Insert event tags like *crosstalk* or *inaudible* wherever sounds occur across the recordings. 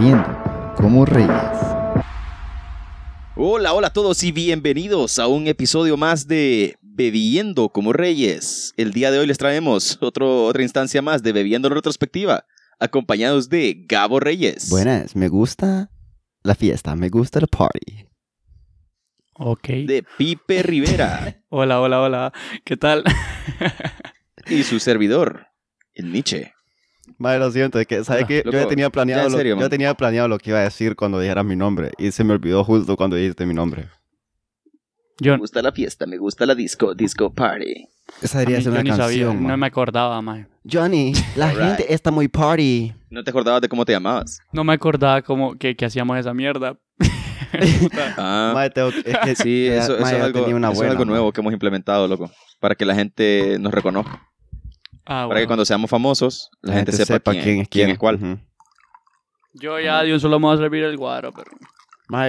bebiendo como reyes. Hola, hola a todos y bienvenidos a un episodio más de Bebiendo como Reyes. El día de hoy les traemos otro, otra instancia más de Bebiendo en retrospectiva, acompañados de Gabo Reyes. Buenas, me gusta la fiesta, me gusta el party. Ok. De Pipe Rivera *laughs* Hola, hola, hola. ¿Qué tal? *laughs* y su servidor, el Nietzsche. Madre, lo siento, es que, ¿sabes Ah, qué? Yo ya tenía planeado, ya en lo, serio, yo tenía planeado lo que iba a decir cuando dijeras mi nombre y se me olvidó justo cuando dijiste mi nombre. Yo, Me gusta la fiesta, me gusta la disco, disco party. Esa debería ser una ni sabía, canción, no me acordaba, man. Johnny, la gente está muy party. ¿No te acordabas de cómo te llamabas? No me acordaba cómo que, que hacíamos esa mierda. *laughs* Ah, tengo que- es que- sí, que- eso, es algo, eso es algo man. nuevo que hemos implementado, loco. Para que la gente nos reconozca. Ah, Para bueno. que cuando seamos famosos, la, gente, sepa, quién, quién es cuál. Ujú. Yo ya de un solo modo a servir el guaro, pero...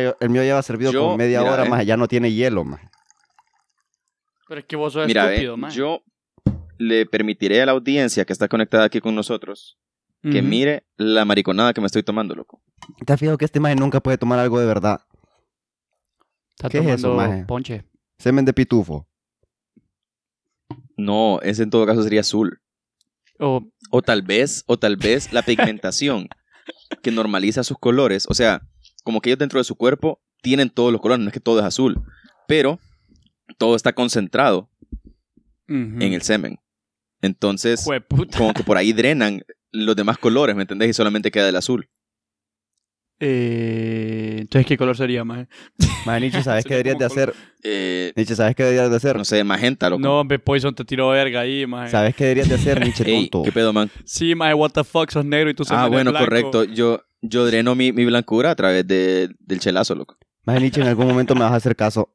Yo- el mío lleva servido Yo, como media mira, hora, eh. más ya no tiene hielo, más. Pero es que vos sos Mira, estúpido, man. yo le permitiré a la audiencia que está conectada aquí con nosotros que mire la mariconada que me estoy tomando, loco. ¿Te has fijado que este maje nunca puede tomar algo de verdad? Está ¿Qué es eso, tomando maje? ponche. Semen de pitufo. No, ese en todo caso sería azul. O, O tal vez, o tal vez la pigmentación que normaliza sus colores. O sea, como que ellos dentro de su cuerpo tienen todos los colores, no es que todo es azul, pero todo está concentrado en el semen. Entonces, como que por ahí drenan los demás colores, ¿me entendés? Y solamente queda el azul. Eh, entonces, ¿qué color sería, man? *laughs* Madre, Nietzsche, ¿sabes *laughs* qué deberías de hacer? Eh, Nietzsche, ¿sabes qué deberías de hacer? no sé, magenta, loco. No, hombre, Poison te tiró verga ahí, man. ¿Sabes qué deberías de hacer, *laughs* Nietzsche, Ey, tonto? ¿qué pedo, man? Sí, man, what the fuck, sos negro y tú Ah, bueno, correcto. Yo, yo dreno mi, mi blancura a través de- del chelazo, loco. Madre, Nietzsche, en algún momento me vas a hacer caso.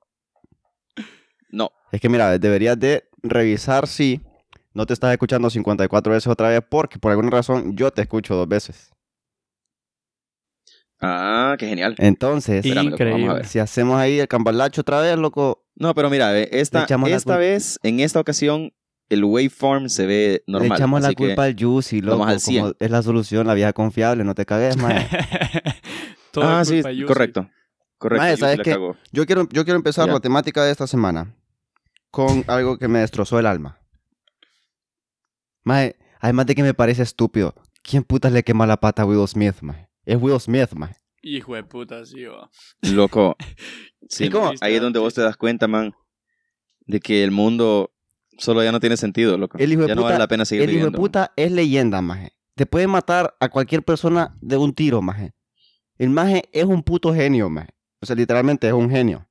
No. Es que, mira, deberías de revisar si no te estás escuchando 54 veces otra vez porque por alguna razón yo te escucho dos veces. Ah, qué genial. Entonces, Sí. Espérame, loco, vamos a Increíble. ver. si hacemos ahí el cambalacho otra vez, loco, No, pero mira, ve, esta, vez, en esta ocasión, el waveform se ve normal. le echamos la culpa al Juicy, loco. como 100. es la solución, la vieja confiable, no te cagues. *laughs* *laughs* Todo Ah, sí, correcto. Correcto. Mae, ¿sabes qué? Yo quiero, yo quiero empezar Ya. la temática de esta semana con algo que me destrozó el alma. Mae, además de que me parece estúpido, ¿quién putas le quema la pata a Will Smith, mae? Es Will Smith, mae. Hijo de puta, sí, va. Loco. *laughs* Sí, ¿Y cómo? ahí es donde vos te das cuenta, man, de que el mundo solo ya no tiene sentido, loco. El hijo de ya no puta- vale la pena seguir El hijo de puta es leyenda, maje. Te puede matar a cualquier persona de un tiro, maje. El maje es un puto genio, maje. O sea, literalmente es un genio.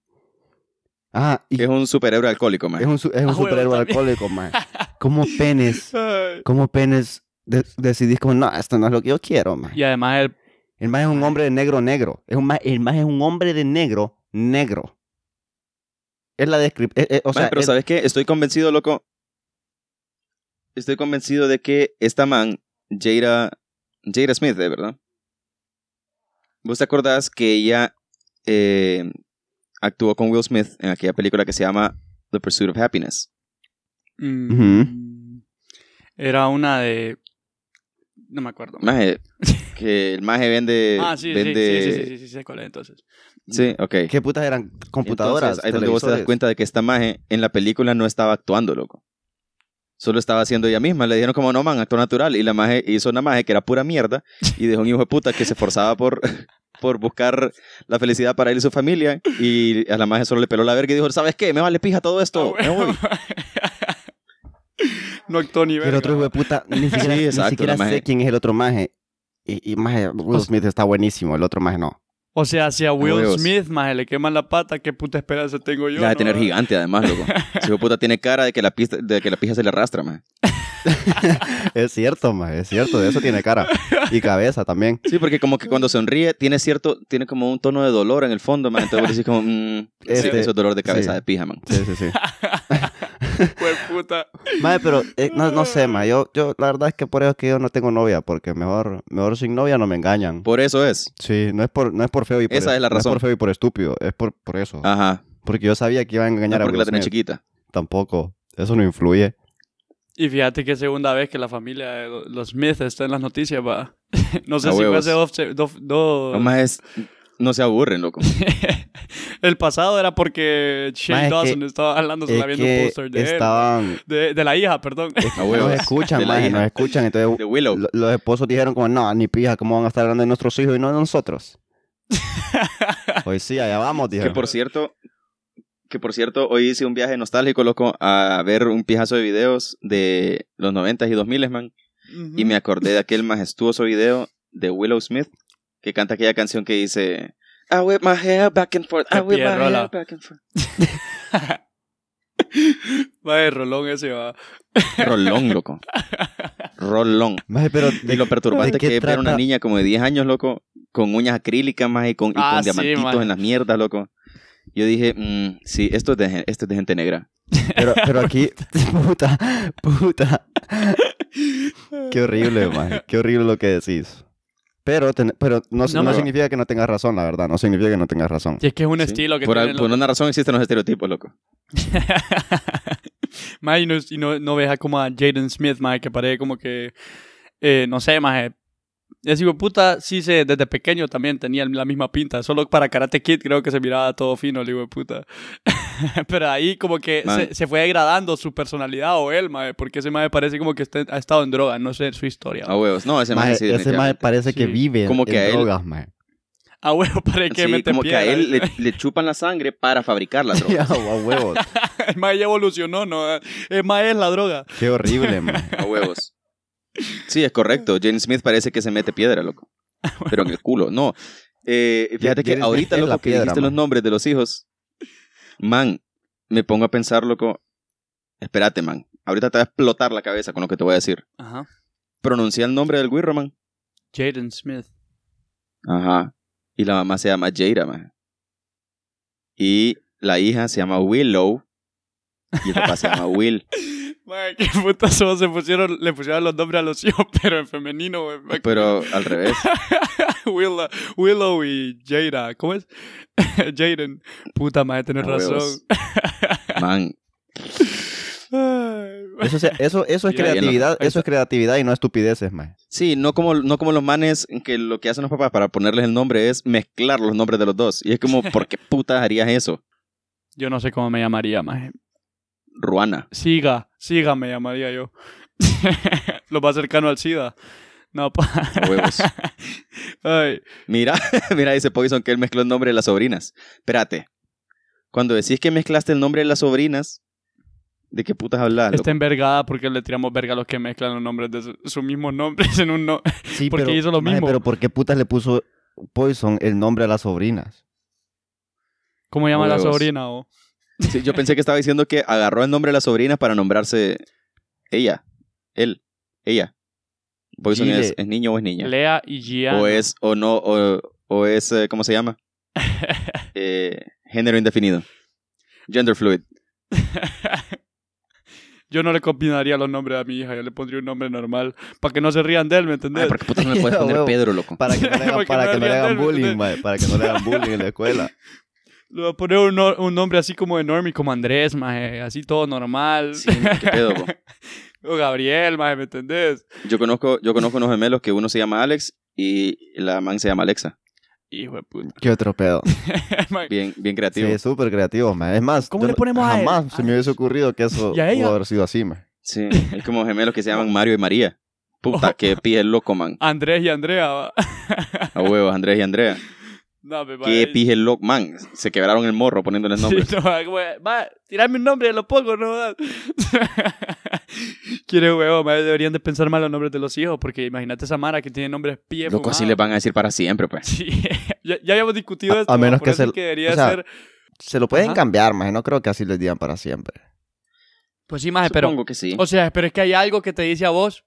Ajá, y Es un superhéroe alcohólico, man. es un, es un Ah, superhéroe también. alcohólico, maje. *laughs* ¿Cómo penes, Ay. cómo penes de- decidís como, no, esto no es lo que yo quiero, maje? Y además el... El maje es un hombre de negro negro. Es un maje- el maje es un hombre de negro negro. Es la descripción. O sea, Man, pero es- ¿sabes qué? Estoy convencido, loco. Estoy convencido de que esta man, Jada, Jada Smith, ¿de verdad? ¿Vos te acordás que ella eh, actuó con Will Smith en aquella película que se llama The Pursuit of Happiness? mm, Era una de... No me acuerdo. Maje, que el maje vende... *laughs* ah, sí, sí, vende... sí, sí, sí, sí, sí, sé cuál es entonces. Sí, ok. ¿Qué putas eran? Computadoras. Entonces, ahí es donde vos te das cuenta de que esta maje en la película no estaba actuando, loco. Solo estaba haciendo ella misma. Le dijeron como, no, man, actor natural. Y la maje hizo una maje que era pura mierda y dejó un hijo de puta que se esforzaba por, *laughs* por buscar la felicidad para él y su familia. Y a la maje solo le peló la verga y dijo, ¿sabes qué? Me vale pija todo esto. Ah, Me voy. No actuó ni Y el verga. otro hijo de puta, ni siquiera, Sí, ni exacto, siquiera la maje. sé quién es el otro maje. Y, y maje, Will O- Smith está buenísimo, el otro maje no. O sea, si a Will. Smith, más le queman la pata, ¿qué puta esperanza tengo yo? La de no? tener gigante, además, loco. *laughs* Ese hijo de puta tiene cara de que la, pista, de que la pija se le arrastra, maje. *laughs* Es cierto, maje, es cierto, de eso tiene cara. Y cabeza también. Sí, porque como que cuando sonríe tiene cierto, tiene como un tono de dolor en el fondo, man. Entonces *laughs* vos decís como, mm, sí, Este, eso es dolor de cabeza sí. de pija, man. Sí, sí, sí. De puta. Maje, pero eh, no, no sé, maje. Yo, yo, la verdad es que por eso es que yo no tengo novia, porque mejor, mejor sin novia no me engañan. Por eso es. Sí, no es por, no es por feo y por Esa es la no razón. por feo y por estúpido, es por, por eso. Ajá. Porque yo sabía que iban a No engañar a porque la tenés Smith. chiquita. Tampoco. Eso no influye. Y fíjate que es segunda vez que la familia de los Smith está en las noticias, va. *laughs* No sé A si fue huevos. hace dos... dos- dos- Los majes no se aburren, loco. *laughs* El pasado era porque Shane es que- Dawson estaba hablando, se Es viendo un que póster de él. estaban... De, de la hija, perdón. Nos escuchan, *laughs* De la maje, hija. nos escuchan. Entonces, De Willow. lo- los esposos dijeron como, no, ni pija, ¿cómo van a estar hablando de nuestros hijos y no de nosotros? *laughs* Pues sí, allá vamos, Que dijeron. por cierto, que por cierto, hoy hice un viaje nostálgico, loco, a ver un pijazo de videos de los 90s y 2000 man. Y me acordé de aquel majestuoso video de Willow Smith que canta aquella canción que dice I whip my hair back and forth, I whip my hair back and forth. *laughs* Vaya, rolón ese va. Rolón, loco. Rolón. Maje, pero Y lo perturbante ¿de qué que es ver una niña como de 10 años, loco, con uñas acrílicas más y con, y Ah, con sí, diamantitos en las mierdas, loco. Yo dije, mm, sí, esto es, de, esto es de gente negra. Pero, pero aquí, *laughs* puta, puta. Qué horrible, maje. Qué horrible lo que decís. Pero, ten- pero no, No, no pero- significa que no tengas razón, la verdad. No significa que no tengas razón. Y es que es un Sí. estilo que por, tiene al- por una razón existen los estereotipos, loco. *laughs* Mae, y no, y no, no veja como a Jaden Smith, mae, que parece como que, eh, no sé, mae. Ese hijo puta, sí, se, desde pequeño también tenía la misma pinta. Solo para Karate Kid creo que se miraba todo fino, el hijo de puta. *laughs* *laughs* Pero ahí como que se, se fue degradando su personalidad o él, mae, porque ese mae parece como que está- ha estado en droga, no sé su historia. A huevos. No, ese Maje, maje sí, ese definitivamente. parece que Sí. vive Como en que a él- drogas, maje. A huevo, *laughs* parece que Sí, mete como que a él le, *laughs* le chupan la sangre para fabricar la droga. a huevos. el mae ya evolucionó, ¿no? El mae es la droga. Qué horrible, maje. A huevos. Sí, es correcto. Jane Smith parece que se mete piedra, loco. Pero en el culo. No. Eh, fíjate que ahorita, loco, que dijiste los nombres de los hijos. Man, me pongo a pensar, loco. Espérate, man. Ahorita te va a explotar la cabeza con lo que te voy a decir. Ajá. Pronuncia el nombre del güirro, man. Jaden Smith. Ajá. Y la mamá se llama Jada, man. Y la hija se llama Willow. Y el papá se llama *laughs* Will. Mae, qué putas *laughs* se pusieron, le pusieron los nombres a los hijos, *laughs* pero en femenino. Me- Pero al revés. *laughs* Willow, Willow y Jada, ¿cómo es? Jaden. Puta madre, tenés razón. Man, Eso, se- eso, eso es Mira, ya no. creatividad, eso es creatividad y no estupideces, maje. Sí, no como, no como los manes que lo que hacen los papás para ponerles el nombre es mezclar los nombres de los dos. Y es como, ¿por qué putas harías eso? Yo no sé cómo me llamaría, maje. Ruana. Siga, siga me llamaría yo. *laughs* Lo más cercano al SIDA. No, *laughs* pa. Huevos. Ay, Mira, *laughs* mira, dice Poison que él mezcló el nombre de las sobrinas. Espérate. Cuando decís que mezclaste el nombre de las sobrinas, ¿de qué putas hablas? está envergada porque le tiramos verga a los que mezclan los nombres de su, su mismo nombre en un no. Sí, Porque pero, hizo lo maje, mismo. pero ¿por qué putas le puso Poison el nombre a las sobrinas? ¿Cómo llama la sobrina? o? Sí, yo pensé que estaba diciendo que agarró el nombre de las sobrinas para nombrarse ella, él, ella. Poison es, es niño o es niña. Lea y Gianna. O es, o no, o, o es, eh, ¿cómo se llama? *laughs* Eh, género indefinido. Gender fluid. *laughs* Yo no le combinaría los nombres a mi hija, yo le pondría un nombre normal. Para que no se rían de él, ¿me entendés? Ay, ¿por qué putas no le puedes *laughs* poner. Pedro, loco? Para que no le hagan, Porque para no que no le harían hagan del- bullying, para que no le hagan bullying en la escuela. Le voy a poner un, no- un nombre así como de Normie, como Andrés, maje, así todo normal. Sí, qué pedo, po. *laughs* o Gabriel, maje, ¿me entendés? Yo conozco, yo conozco unos gemelos que uno se llama Alex y la man se llama Alexa. Hijo de puta. Qué otro pedo. *laughs* Bien, bien Sí, creativo. es súper creativo, maje. Es más, ¿Cómo yo le ponemos a él? Jamás se me hubiese ocurrido que eso pudo haber sido así, maje. Sí, es como gemelos que se llaman Mario y María. Puta, *laughs* Oh. que pije el loco, man. Andrés y Andrea, va. A huevos, Andrés y Andrea. No, me Qué pije el loco, man. Se quebraron el morro poniéndoles nombres. Sí, *laughs* no, va, como, va, tirarme un nombre, lo pongo, no. *laughs* Quiere huevo, deberían de pensar mal los nombres de los hijos, porque imagínate esa Mara que tiene nombres pie Loco, así les van a decir para siempre, pues. Sí, *laughs* ya, ya habíamos discutido A- esto. a menos por que eso se- que debería o sea, ser. Se lo pueden Ajá. cambiar, maje. No creo que así les digan para siempre. Pues sí, maje, pero. Supongo que sí. O sea, pero es que hay algo que te dice a vos.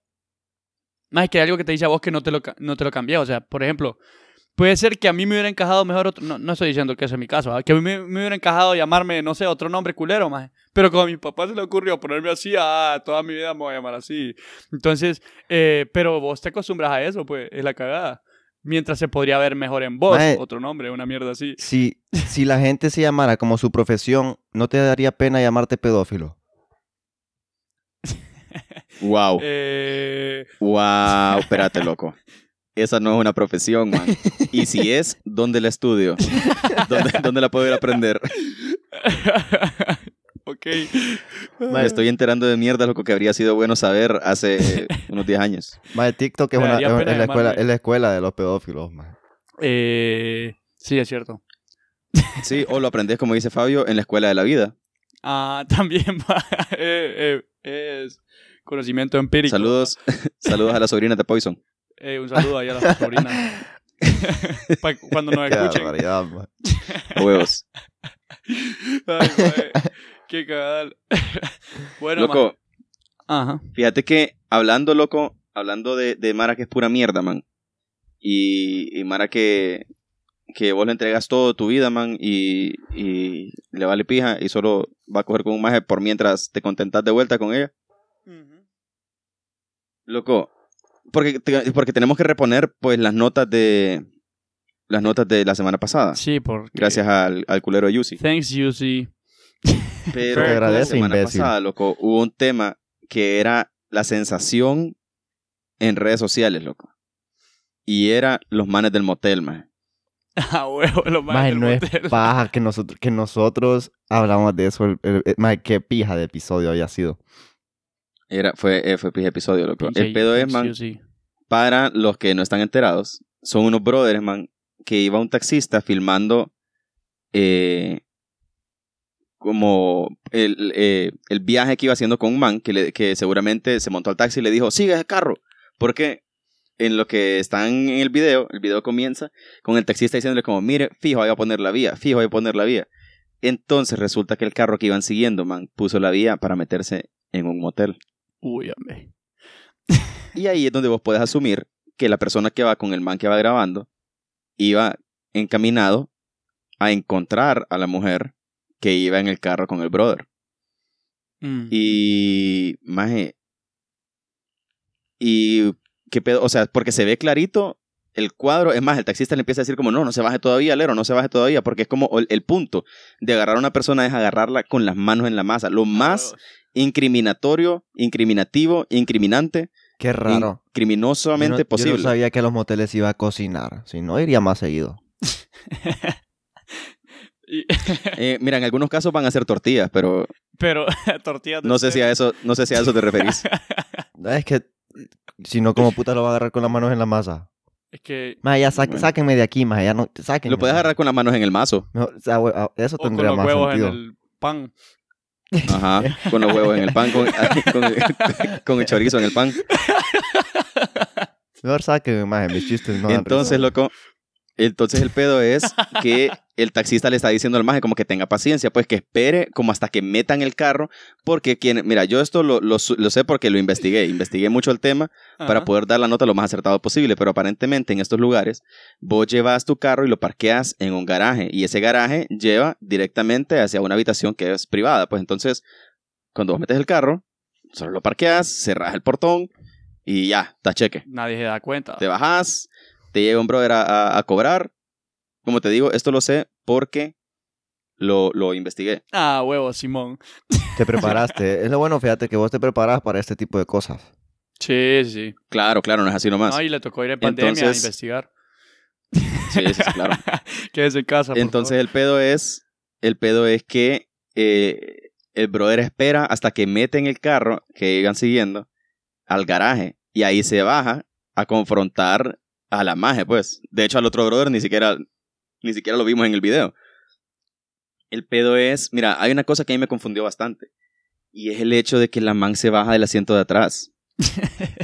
Más es que hay algo que te dice a vos que no te lo, no te lo cambia. O sea, por ejemplo, puede ser que a mí me hubiera encajado mejor otro. No, no estoy diciendo que ese es mi caso, ¿ah? que a mí me, me hubiera encajado llamarme, no sé, otro nombre culero, más. Pero como a mi papá se le ocurrió ponerme así, ah, toda mi vida me voy a llamar así. Entonces, eh, pero vos te acostumbras a eso, pues, es la cagada. Mientras se podría ver mejor en vos Maje. otro nombre, una mierda así. Si, si la gente se llamara como su profesión, ¿no te daría pena llamarte pedófilo? *laughs* Wow. Eh, Wow. Espérate, loco. *laughs* esa no es una profesión, man. Y si *laughs* es, ¿dónde la estudio? ¿Dónde, dónde la puedo ir a aprender? ok. Me estoy enterando de mierda lo que habría sido bueno saber hace unos 10 años. Maje, TikTok es, Me una, es, es la escuela, llamarme. es la escuela de los pedófilos, maje. Eh, sí, es cierto. Sí, o lo aprendes, como dice Fabio, en la escuela de la vida. Ah, *laughs* también va. Eh, eh, es conocimiento empírico. Saludos, saludos a las sobrinas de Poison. Eh, un saludo ahí a las sobrinas. *laughs* Cuando nos Qué escuchen. A *laughs* Huevos. Ay, qué cagal. *laughs* bueno, Loco, Ajá. fíjate que hablando, loco, hablando de, de Mara que es pura mierda, man. Y, y Mara que, que vos le entregas todo tu vida, man, y, y le vale pija y solo va a coger con un maje por mientras te contentas de vuelta con ella. Loco, porque, te- porque tenemos que reponer, pues, las notas de las notas de la semana pasada. Sí, porque... Gracias al, al culero de Yusi. Thanks, Yusi. *laughs* Pero Te la semana imbécil. pasada, loco, hubo un tema que era la sensación en redes sociales, loco. Y era los manes del motel, man. *laughs* Ah, huevo, lo más Maje, del no es motel. *laughs* paja que nosotros, que nosotros hablamos de eso. el- el- el- maje, qué pija de episodio había sido. Era, fue, eh, fue episodio, loco. Pinche El pedo es, man, para los que no están enterados, son unos brothers, man, que iba un taxista filmando eh, como el, eh, el viaje que iba haciendo con un man que, le- que seguramente se montó al taxi y le dijo, sigue ese carro. Porque en lo que están en el video, el video comienza con el taxista diciéndole como, mire, fijo, voy a poner la vía, fijo, voy a poner la vía. Entonces resulta que el carro que iban siguiendo, man, puso la vía para meterse en un motel. Y ahí es donde vos puedes asumir que la persona que va con el man que va grabando iba encaminado a encontrar a la mujer que iba en el carro con el brother. Mm. Y, maje, y qué pedo, o sea, porque se ve clarito el cuadro, es más, el taxista le empieza a decir como, no, no se baje todavía, Lero, no se baje todavía, porque es como el, el punto de agarrar a una persona es agarrarla con las manos en la masa, lo más incriminatorio, incriminativo, incriminante, Qué raro. criminosamente Yo no- Yo posible. no sabía que a los moteles iba a cocinar. Si no, iría más seguido. *laughs* Eh, mira, en algunos casos van a ser tortillas, pero pero *laughs* tortillas no sé si a eso, no sé si a eso te referís. *laughs* Es que, si no, como puta lo va a agarrar con las manos en la masa? Es que... Maje, ya sa- Bueno. sáquenme de aquí, maje. Ya no, sáquenme. Lo puedes agarrar con las manos en el mazo. Mejor, o sea, eso O con tendría los más huevos en sentido. el pan. Ajá, *laughs* con los huevos en el pan, con, con, *laughs* con el chorizo en el pan. Mejor sáquenme, maje. Mis chistes no Entonces, loco, entonces el pedo es que el taxista le está diciendo al maje como que tenga paciencia, pues que espere como hasta que metan el carro, porque quien, mira, yo esto lo, lo, sé porque lo investigué, investigué mucho el tema para poder dar la nota lo más acertado posible, pero aparentemente en estos lugares vos llevas tu carro y lo parqueas en un garaje y ese garaje lleva directamente hacia una habitación que es privada, pues entonces cuando vos metes el carro, solo lo parqueas, cerras el portón y ya, está cheque. Nadie se da cuenta. Te bajas, te llega un brother a, a- a cobrar. Como te digo, esto lo sé porque lo, lo investigué. Ah, huevo, Simón. Te preparaste. *laughs* es lo bueno, fíjate, que vos te preparas para este tipo de cosas. Sí, sí, sí. Claro, claro, no es así nomás. No, y le tocó ir en pandemia Entonces- a investigar. Sí, sí, sí, claro. *laughs* Quédese en casa, por Entonces el pedo es, el pedo es que eh, el brother espera hasta que meten el carro que iban siguiendo al garaje y ahí se baja a confrontar a la maje, pues. De hecho, al otro brother ni siquiera, ni siquiera lo vimos en el video. El pedo es, mira, hay una cosa que a mí me confundió bastante y es el hecho de que la man se baja del asiento de atrás.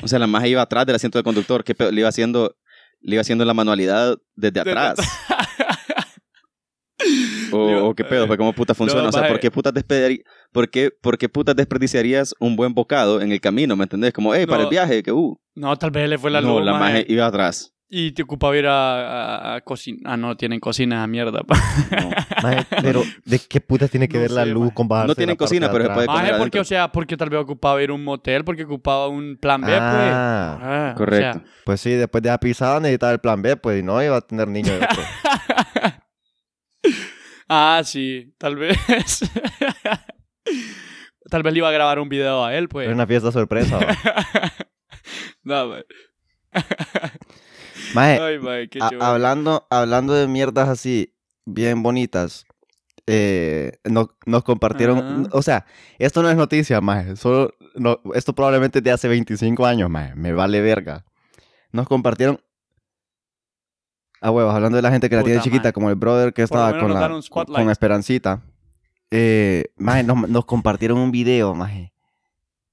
O sea, la maje iba atrás del asiento del conductor, que le iba haciendo, le iba haciendo la manualidad desde atrás. *laughs* Digo, O, qué pedo, pues cómo puta funciona. o sea. ¿por qué, putas despedari- por, qué, ¿por qué putas desperdiciarías un buen bocado en el camino? ¿Me entendés? Como, hey, para No. el viaje, que uh. No, tal vez le fue la no, luz, la maje, maje iba atrás. Y te ocupaba ir a, a, cocinar. Ah, no, tienen cocina a mierda. pa. No. Maje, *laughs* pero, ¿de qué putas tiene que No ver la luz maje. con bajarse No tienen cocina, pero se puede comer Maje, porque, o sea, porque tal vez ocupaba ir a un motel, porque ocupaba un plan B, pues. Ah, Ah, o Correcto. sea, pues sí, después de la pisada necesitaba el plan B, pues y no iba a tener niño de otro. ah, sí, tal vez. *laughs* tal vez le iba a grabar un video a él, pues. Era una fiesta sorpresa. *laughs* no, pues. Maje, *laughs* Ay, qué hablando, hablando de mierdas así, bien bonitas, eh, no- nos compartieron, Ajá. o sea, esto no es noticia, maje, solo, no, esto probablemente es de hace 25 años, maje, me vale verga. Nos compartieron, a huevos, hablando de la gente que la tiene chiquita, como el brother que Por estaba con, la, con, Esperancita, eh, maje, nos, nos compartieron un video, maje,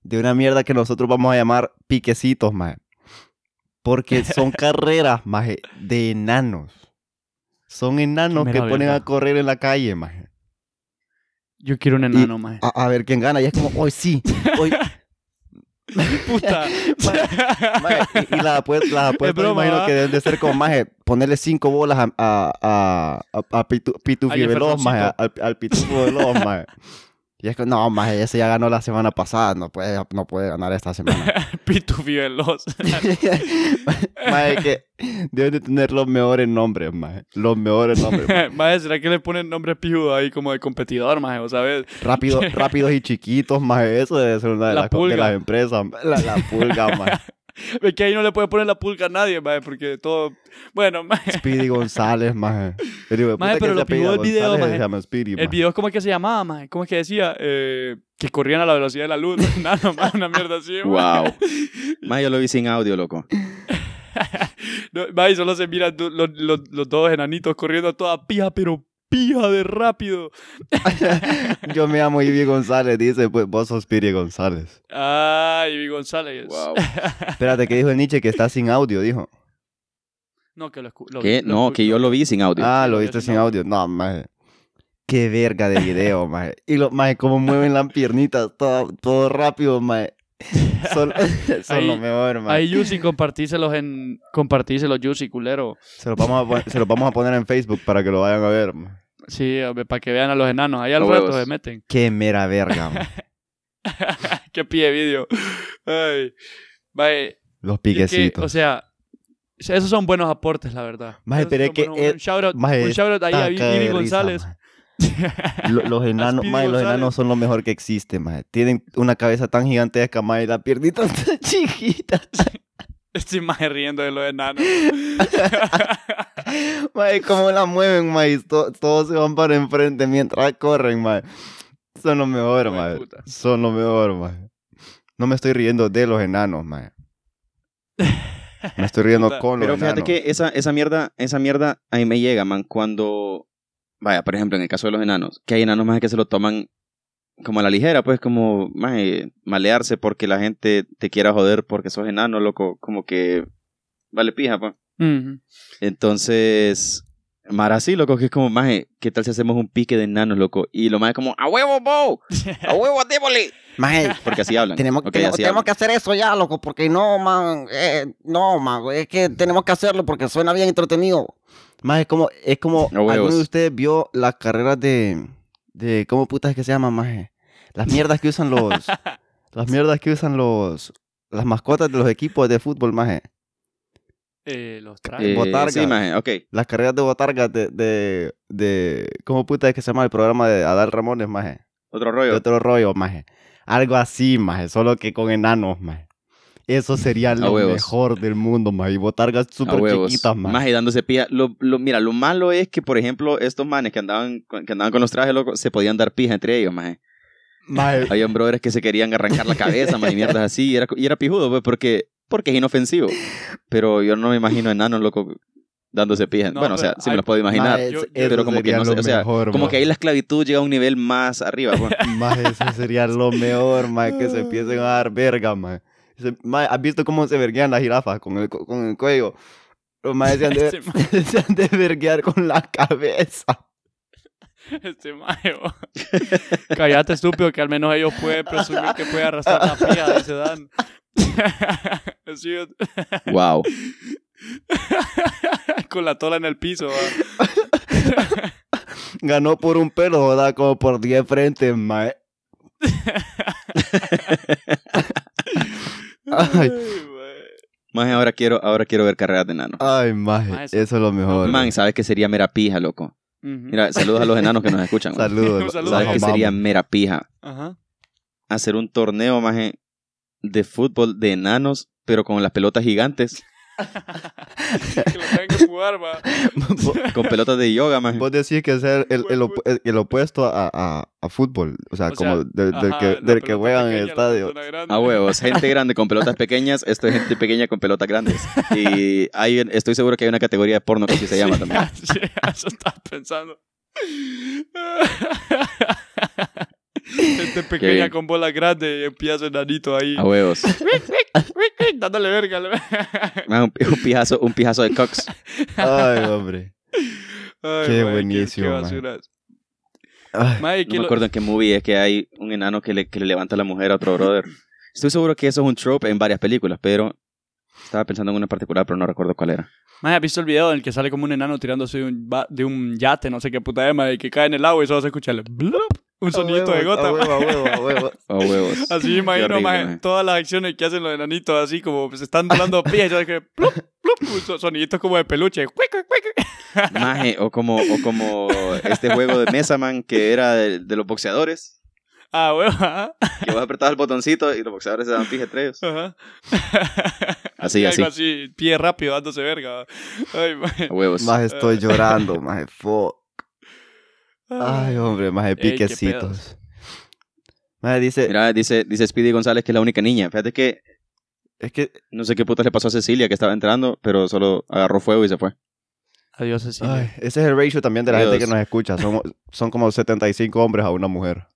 de una mierda que nosotros vamos a llamar piquecitos, maje. Porque *laughs* son carreras, maje, de enanos. Son enanos que ponen a correr en la calle, maje. Yo quiero un enano, mae. A, a ver quién gana. Y es como, hoy sí, hoy... *laughs* Puta. *laughs* maje, y, y las apuestas, broma, imagino que deben de ser como, maje, ponerle cinco bolas a, a, a, a, a Pitu- Pitufi Veloz, maje, al, al Pitufo Veloz, maje. Y es que, no, maje, ese ya ganó la semana pasada, no puede, no puede ganar esta semana. Pitufi Veloz. Maje, que deben de tener los mejores nombres, maje. Los mejores nombres. *laughs* Mae, ¿será que le ponen nombre pijudo ahí como de competidor, mae? O sabes. Rápido, *laughs* rápidos y chiquitos, maje. Eso debe ser una de, La las, de las empresas. La, la pulga, maje. *laughs* *laughs* Es que ahí no le puede poner la pulga a nadie, mae, porque todo. Bueno, *laughs* mae. Speedy González, maje. El de Maje, pero lo pilló el video, maje. Se llama Speedy, El maje. video, ¿cómo es que se llamaba, mae? ¿Cómo es que decía? Eh, que corrían a la velocidad de la luz. *laughs* Nada, mae, una mierda así. Wow. Más yo lo vi sin audio, loco. No, mae, solo se miran los, los- los dos enanitos corriendo a toda pija, pero pija de rápido. *laughs* Yo me llamo Ivy González, dice, pues vos sos Speedy González. Ay, Ivy González. Wow. *laughs* Espérate, que dijo el Nietzsche que está sin audio, dijo. No, que lo, escu- lo ¿Qué? lo No, que yo lo vi sin audio. Ah, lo lo vi viste sin audio. No, maje. Qué verga de video, *laughs* maje. Y lo, maje, cómo mueven las piernitas, todo, todo rápido, maje. Son, son Ahí- lo mejor, maje. Ahí, Yusi, compartíselos en... Compartíselos, Yusi, culero. Se los, vamos a, se los vamos a poner en Facebook para que lo vayan a ver. maje. Sí, para que vean a los enanos. Ahí al Los rato huevos. se meten. Qué mera verga. *laughs* Qué pie de vídeo. Los es que, piquecitos. o sea, esos son buenos aportes, la verdad. Maje, pero es que buenos- un shout out, maje, un shout out ahí a risa, González. Los enanos, *laughs* maje, los enanos son lo mejor que existe, maje. Tienen una cabeza tan gigantesca, maje, y las piernitas tan *laughs* chiquitas. Estoy más riendo de los enanos. *laughs* Mae, cómo la mueven, mae. To- todos se van para enfrente mientras corren, mae. Son lo mejor, mae. Son lo mejor, mae. No me estoy riendo de los enanos, mae. Me estoy riendo Puta. con los Pero fíjate enanos. que esa, esa mierda, esa mierda a mí me llega, man, cuando, vaya, por ejemplo, en el caso de los enanos, que hay enanos más que se lo toman como a la ligera, pues como, más malearse porque la gente te quiera joder porque sos enano, loco, como que vale pija, pues. Entonces, Mara así, loco, que es como, maje, ¿qué tal si hacemos un pique de enanos, loco? Y lo más es como, ¡a huevo, bo! ¡A huevo, *laughs* démosle! Mae, Porque así hablan. tenemos, Ok, tenemos, así tenemos hablan. que hacer eso ya, loco, porque no, man. eh, no, man, es que tenemos que hacerlo porque suena bien entretenido. Mae, es como, es como. ¿alguno de ustedes vio las carreras de, de, ¿cómo putas es que se llama, maje? Las mierdas que usan los, *laughs* las mierdas que usan los, las mascotas de los equipos de fútbol, maje. Eh, los Eh, trajes. botargas. sí, maje, ok. Las carreras de botargas de, de, de, ¿cómo puta es que se llama el programa de Adal Ramones, maje? Otro De rollo. otro rollo, maje. Algo así, maje, solo que con enanos, maje. Eso sería lo mejor del mundo, maje. Y botargas súper chiquitas, maje. Maje dándose pija. Lo, lo, mira, lo malo es que, por ejemplo, estos manes que andaban, con- que andaban con los trajes, loco, se podían dar pija entre ellos, maje. Maje, Había brothers que se querían arrancar la cabeza, maje, y mierdas así. Y era, y era pijudo, pues, porque, porque es inofensivo. Pero yo no me imagino enanos, loco, dándose pija. No, bueno, o sea, sí me los puedo imaginar. Yo- pero como que no sé, o sea, mejor, Como que ahí la esclavitud llega a un nivel más arriba, pues. *laughs* Maje, eso sería lo mejor, maje, que se empiecen a dar verga, maje, ¿Has visto cómo se verguean las jirafas con el, co- con el cuello? Los majes se han de, *laughs* Este *laughs* se han de verguear con la cabeza. Este mayo. Cállate, estúpido, que al menos ellos pueden presumir que puede arrastrar la pija, dice Dan. *laughs* Así, Wow. *laughs* con la tola en el piso. *laughs* Ganó por un pelo, joda, como por 10 frentes, maje. Ay, mae. Maje, ahora quiero, ahora quiero ver carreras de enanos. ay, maje, Maje, eso es lo mejor. Man, ¿sabes qué sería mera pija, loco? Mira, saludos a los enanos que nos escuchan. Saludos. Saludo. ¿Sabes qué sería mera pija? Ajá. Hacer un torneo, maje, de fútbol de enanos, pero con las pelotas gigantes. *laughs* que lo tengan que jugar, va. *laughs* Con pelotas de yoga, maje. Vos decís que es el, el, el op- el- el opuesto a, a, a fútbol. O sea, O como sea, de- del Ajá, que, del que juegan en el estadio. A huevos, gente grande con pelotas pequeñas, esto es gente pequeña con pelotas grandes. Y hay, estoy seguro que hay una categoría de porno que así se llama también. *laughs* Sí, eso estaba pensando. *laughs* Gente pequeña con bola grande y empieza enanito ahí. A huevos. *laughs* Dándole verga. *laughs* Ah, Un, un pijazo, un pijazo de cox. Ay, hombre. Ay, Qué buenísimo, Qué, basuras. Ay, No me lo- acuerdo en qué movie es que hay un enano que le, que le levanta a la mujer a otro brother. Estoy seguro que eso es un trope en varias películas, pero estaba pensando en una particular, pero no recuerdo cuál era. Mae, ¿has visto el video en el que sale como un enano tirándose de un, ba- de un yate, no sé qué puta de y que cae en el agua y solo se escucha el blup, un sonidito de gota? A huevo, a huevo, a huevo. *laughs* A huevos. Así me imagino, horrible, mae. todas las acciones que hacen los enanitos, así como se están dando pie y solo que plup, plup, un so- sonidito como de peluche. *laughs* Maje, o como, o como este juego de Mesa Man que era de, de los boxeadores, Ah, huevo, ajá. que vos apretabas el botoncito y los boxeadores se daban pije entre ellos. Ajá. *laughs* Así, Algo así. así, pie rápido, dándose verga. Ay, mae. A huevos. Más estoy llorando, más fuck. Ay, hombre, más de piquecitos. Dice, Mira, dice, dice Speedy González que es la única niña. Fíjate que es que, no sé qué putas le pasó a Cecilia que estaba entrando, pero solo agarró fuego y se fue. Adiós, Cecilia. ay, ese es el ratio también de la gente Dios. que nos escucha. Son, *laughs* son como 75 hombres a una mujer.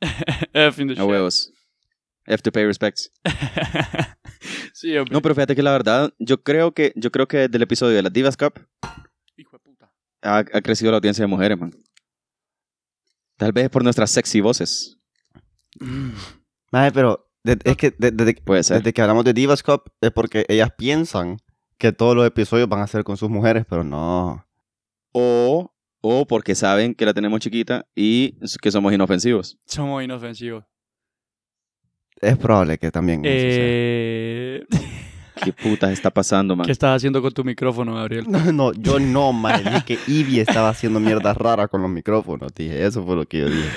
*laughs* F in the A huevos. Have to pay respects. *laughs* sí, hombre. No, pero fíjate que la verdad, yo creo que, yo creo que desde el episodio de la Divas Cup. Ha, ha crecido la audiencia de mujeres, man. Tal vez por nuestras sexy voces. Más pero de- es que de- desde, Puede ser. desde que hablamos de Divas Cup es porque ellas piensan que todos los episodios van a ser con sus mujeres, pero no. O, o porque saben que la tenemos chiquita y que somos inofensivos. Somos inofensivos. Es probable que también. eso sea. Eh... ¿Qué putas está pasando, man? ¿Qué estás haciendo con tu micrófono, Gabriel? No, no, yo no, man. Dije que Ivy estaba haciendo mierdas raras con los micrófonos. Dije, eso fue lo que yo dije.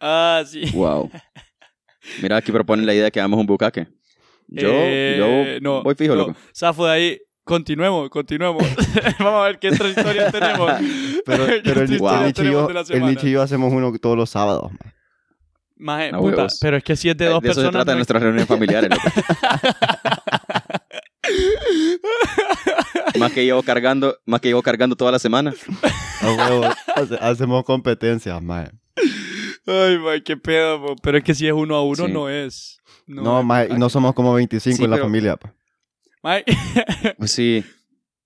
Ah, sí. Wow. Mira, aquí proponen la idea de que hagamos un bucaque. Yo, Eh, yo no, voy fijo, no. loco. Zafo de ahí. Continuemos, continuemos. *laughs* Vamos a ver qué otra historia tenemos. Pero, ¿Qué *laughs* pero el, otra el historia Nicho y tenemos yo, de el? Nicho y yo hacemos uno todos los sábados. man. Maje, A puta, pero es que si es de dos de eso se personas. trata no- nuestras reuniones familiares, loco. *laughs* más que llevo cargando, más que llevo cargando toda la semana. Huevo, hace- hacemos competencias, man. Ay, mae, qué pedo. Pero es que si es uno a uno, Sí. no es. No, es mae, y no somos como 25 Sí, en la pero- familia. pa. Mae, Pues sí.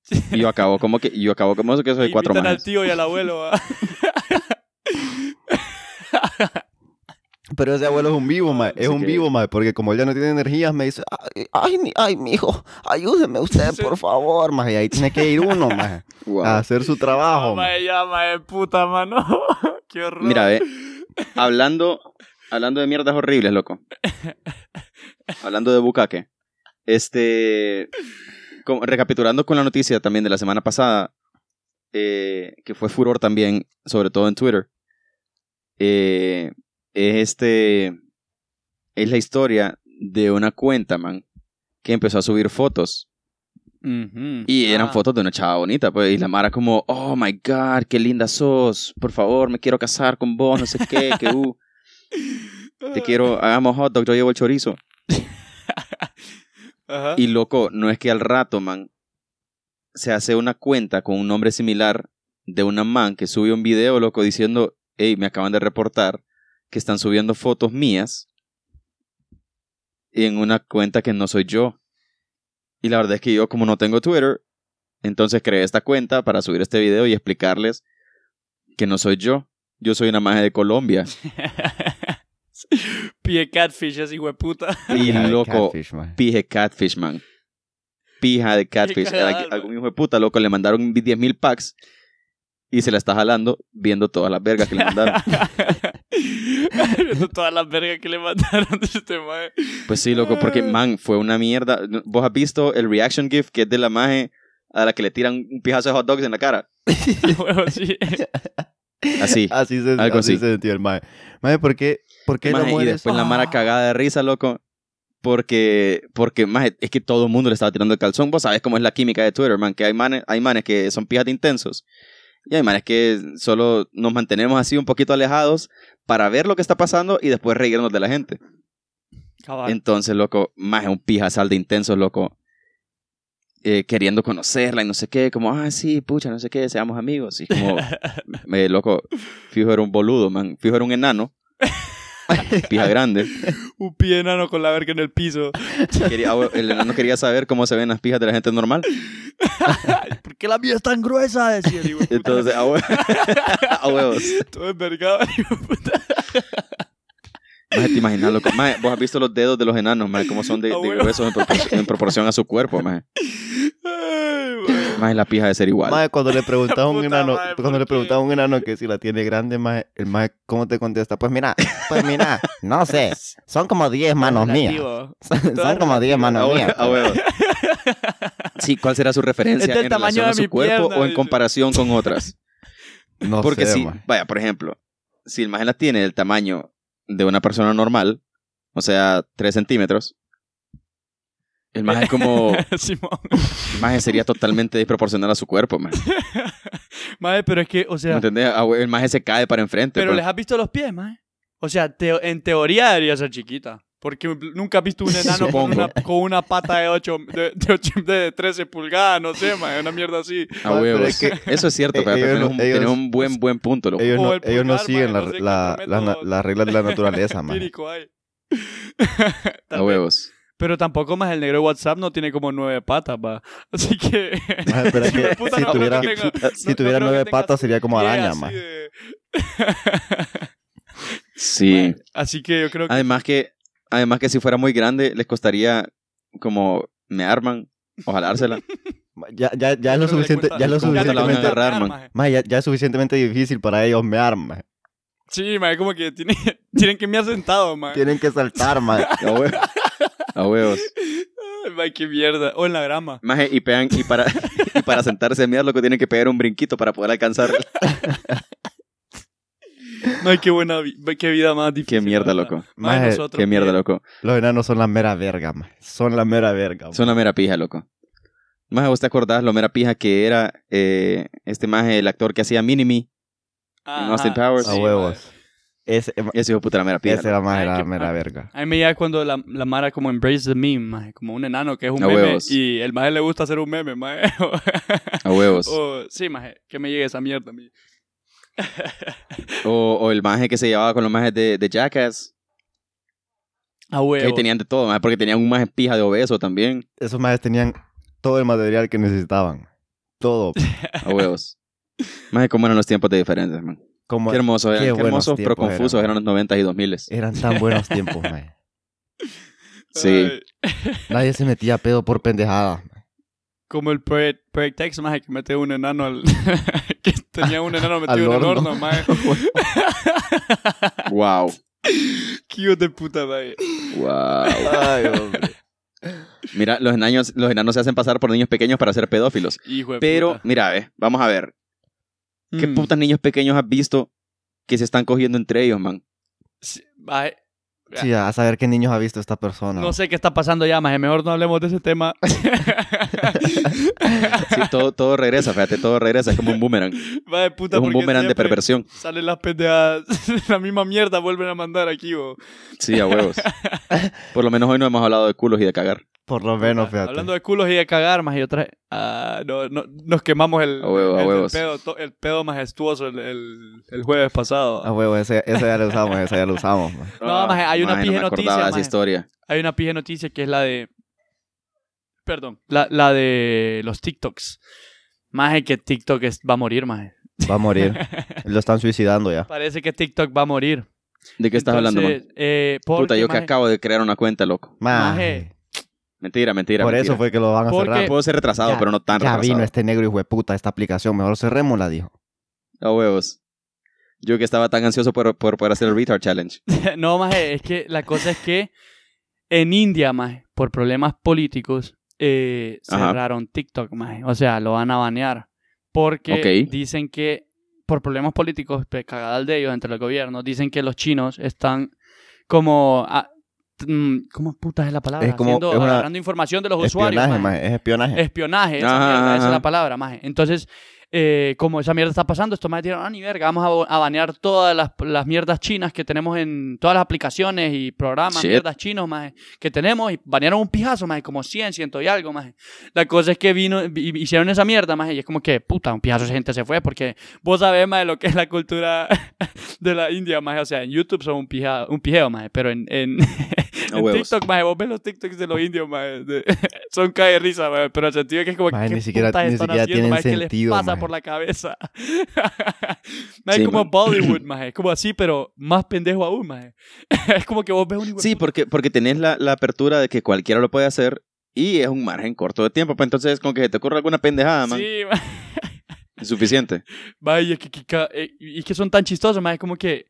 *laughs* Y yo acabo como que, yo acabo como que soy cuatro invitan al más. tío y al abuelo. *laughs* Pero ese abuelo es un vivo, mae. Es Así un que- vivo, mae. Porque como él ya no tiene energías, me dice, ay, ay, mi, ay, mi hijo, ayúdeme usted, Sí. por favor, mae. Y ahí tiene que ir uno, mae, Wow. a hacer su trabajo, No, mae. mae, ya, mae, puta, mano. *laughs* qué horror. Mira, ve, hablando, hablando de mierdas horribles, loco. hablando de bucaque. Este, como- recapitulando con la noticia también de la semana pasada, eh, que fue furor también, sobre todo en Twitter. eh, es este, es la historia de una cuenta, man, que empezó a subir fotos y eran Ah. fotos de una chava bonita, pues. Y la Mara como, oh my God, qué linda sos. Por favor, me quiero casar con vos, no sé qué, que uh. Te quiero, *laughs* hagamos hot dog, yo llevo el chorizo. *laughs* Ajá. Y loco, no es que al rato, man, se hace una cuenta con un nombre similar de una man que subió un video, loco, diciendo, hey, me acaban de reportar que están subiendo fotos mías en una cuenta que no soy yo. Y la verdad es que yo, como no tengo Twitter, entonces creé esta cuenta para subir este video y explicarles que no soy yo. Yo soy una magia de Colombia. *laughs* Pie catfish, ese hijo de puta. *laughs* Y loco, pije catfish, man. Pija de catfish. algún hijo de puta, loco, le mandaron 10 mil packs y se la está jalando viendo todas las vergas que le mandaron. *laughs* *laughs* Todas las vergas que le mandaron de este mae. pues sí, loco, porque, man, fue una mierda. ¿Vos has visto el reaction gift que es de la maje a la que le tiran un pijazo de hot dogs en la cara? *laughs* *laughs* Así. Así se, Algo así así. se sintió el mae. Mae, ¿por qué, por qué Maje, y después la mara Ah. cagada de risa, loco. Porque, porque más es que todo el mundo le estaba tirando el calzón. Vos sabes cómo es la química de Twitter, man. Que hay manes, hay manes que son pijas de intensos. Y hay manes que solo nos mantenemos así un poquito alejados para ver lo que está pasando y después reírnos de la gente. Cabal. Entonces, loco, más es un pijazal de intensos, loco. eh, queriendo conocerla y no sé qué, como, ah, sí, pucha, no sé qué, seamos amigos. Y como, me, *laughs* loco, fijo era un boludo, man. Fijo era un enano. *laughs* *laughs* Pija grande. Un pie enano con la verga en el piso. Quería- ah, el enano quería saber cómo se ven las pijas de la gente normal. *laughs* ¿Por qué la mía es tan gruesa? Decía el hijo de puta. Entonces, a, hue- a *laughs* huevos. Todo envergado. el hijo de puta. Maje, te imaginas, loco. Maje, vos has visto los dedos de los enanos, maje, cómo son de, gruesos en, propor- en proporción a su cuerpo, maje. Man. Maje, la pija de ser igual. Mae, cuando le *laughs* preguntaba a un enano, madre, ¿por cuando le a un enano que si la tiene grande, mae, el mae, ¿cómo te contesta? Pues mira, pues mira, *laughs* no sé, son como 10 manos mías. *laughs* Son, son como 10 A manos hue- mías. a huevos. Sí, ¿cuál será su referencia Es del en tamaño relación a de su mi cuerpo pierna, o en comparación con otras? No Porque sé, si, vaya, por ejemplo, si el maje la tiene del tamaño de una persona normal, o sea, 3 centímetros, el maje es como, *laughs* Simón. el maje sería totalmente desproporcional a su cuerpo, maje. *laughs* Mae, pero es que, o ¿Me sea, entendés? Ah, El maje se cae para enfrente. pero pues. les has visto los pies, mae. O sea, en teoría debería ser chiquita. Porque nunca has visto un *laughs* enano con una, con una pata de 8, de, de, ocho- de 13 pulgadas, no sé, mae, una mierda así. A pero huevos. es que Eso es cierto, eh, pero ellos tenés, no- un, ellos- tenés un buen, buen punto, loco. ellos no, el ellos no pulgar, siguen la- la- la- las reglas de la naturaleza, hay. A huevos. Pero tampoco más el negro de WhatsApp no tiene como nueve patas, va. *laughs* Así que. Pero es *laughs* si no tuviera, que tenga- si no- no tuviera creo que nueve patas sería como araña, de- Sí. *laughs* Así que yo creo que. Además que, además que si fuera muy grande, les costaría como me arman o jalársela. Ya, ya, ya es lo suficiente, ya es lo ¿Cómo te la van a suficientemente, maje. ya, ya es suficientemente difícil para ellos mear, mae. Sí, mae, como que tiene, tienen que me sentado, mae. Tienen que saltar, mae. A huevos. Ay, qué mierda. O en la grama. Maje, y pegan, y para, y para sentarse a mirar, lo que tienen que pegar un brinquito para poder alcanzar. *laughs* Ay, qué buena qué vida más difícil. Qué mierda, la verdad. loco. Maje, nosotros Qué mierda, loco. Los enanos son la mera verga, mae. Son la mera verga. Es una mera pija, loco. Maje, ¿vos te acordás lo mera pija que era eh, este maje, el actor que hacía Minimi? Ajá, Austin Powers. A sí, huevos. Ese, Ese hijo de puta la mera pija. ese era más la mera verga. A mí me llega cuando la, la Mara como embrace the meme, como un enano que es un A meme huevos. y el maje le gusta hacer un meme, mae. A huevos. o, sí, maje, que me llegue esa mierda a mí. O, o el maje que se llevaba con los majes de, de Jackass. A Que ahí huevo. tenían de todo, maje, porque tenían un maje pija de obeso también. Esos majes tenían todo el material que necesitaban. Todo. A huevos. maje, cómo eran los tiempos de diferentes, man. Como Qué hermosos, qué qué hermosos pero confusos eran. eran los 90 y 2000. eran tan buenos tiempos, *laughs* mae. Sí. Nadie se metía a pedo por pendejadas. mae. como el Project, Project X, maje, que mete un enano al... *laughs* que tenía un enano Al metido en el horno. maje. Wow. *laughs* Qué hijo de puta, maje. Wow. Ay, hombre. Mira, los enanos, los enanos se hacen pasar por niños pequeños para ser pedófilos. Hijo de Pero, puta. mira, ve, vamos a ver. ¿Qué Mm. putas niños pequeños has visto que se están cogiendo entre ellos, man? Sí, maje, Sí, a saber qué niños ha visto esta persona. No sé qué está pasando ya, maje. Mejor no hablemos de ese tema. *laughs* Sí, todo, todo regresa, fíjate, todo regresa. Es como un boomerang. Maje, puta, Es un boomerang de perversión. Salen las pendejadas. *laughs* la misma mierda vuelven a mandar aquí, bo. Sí, a huevos. *laughs* Por lo menos hoy no hemos hablado de culos y de cagar. Por lo menos, fíjate. Hablando de culos y de cagar, más y otra. Ah, no, no, nos quemamos el, A huevo, a el, pedo, to- el pedo majestuoso el, el, el jueves pasado. A huevo, ese, ese ya lo usamos, ese ya lo usamos. No, maje, hay una Maje, no pije me noticia, esa maje. historia. Hay una pije noticia que es la de. Perdón. La, la de los TikToks. Más que TikTok es- va a morir, más. Va a morir. *laughs* Lo están suicidando ya. Parece que TikTok va a morir. ¿De qué estás hablando, man? Eh, Puta, yo que acabo de crear una cuenta, loco. Maje. Mentira, mentira. Por mentira. eso fue que lo van a Porque- cerrar. Puedo ser retrasado, Ya- pero no tan Ya retrasado. vino este negro hijo de puta esta aplicación. Mejor cerrémosla, dijo. A huevos. Yo que estaba tan ansioso por, por poder hacer el Retard Challenge. *laughs* no, maje, es que la cosa es que en India, maje, por problemas políticos, eh, Ajá. cerraron TikTok, maje. O sea, lo van a banear. Porque dicen que por problemas políticos, cagadas de ellos entre el gobierno, dicen que los chinos están como... ah, ¿Cómo putas es la palabra? Es como- Haciendo- es una- agarrando información de los usuarios. Espionaje, maje. maje, es espionaje. Espionaje, esa, Ajá, mierda, esa es la palabra, maje. Entonces, eh, como esa mierda está pasando, estos más dijeron, ah, ni verga, vamos a, a banear todas las, las mierdas chinas que tenemos en todas las aplicaciones y programas, Shit. mierdas chinos, maje, que tenemos, y banearon un pijazo, maje, como 100, 100 y algo, maje. La cosa es que vino, vi- hicieron esa mierda, maje, y es como que, puta, un pijazo de gente se fue, porque vos sabés, maje, lo que es la cultura *laughs* de la India, maje, o sea, en YouTube son un, pija, un pijeo, maje, pero en, *laughs* *laughs* en huevos. TikTok, maje, vos ves los TikToks de los indios, maje, de- *laughs* son cae de risa, maje, pero el sentido es que es como Maje, que ni siquiera- ni están siquiera haciendo, tienen sentido, les pasa maje. por la cabeza? *laughs* maje, Sí, como man. Bollywood, *clears throat* maje, como así, pero más pendejo aún, maje. es como que vos ves un Sí, porque, porque tenés la, la apertura de que cualquiera lo puede hacer y es un margen corto de tiempo. Pues entonces, con que se te ocurra alguna pendejada, man, Sí, es suficiente. Vaya, es que, eh, y es que son tan chistosos, más como que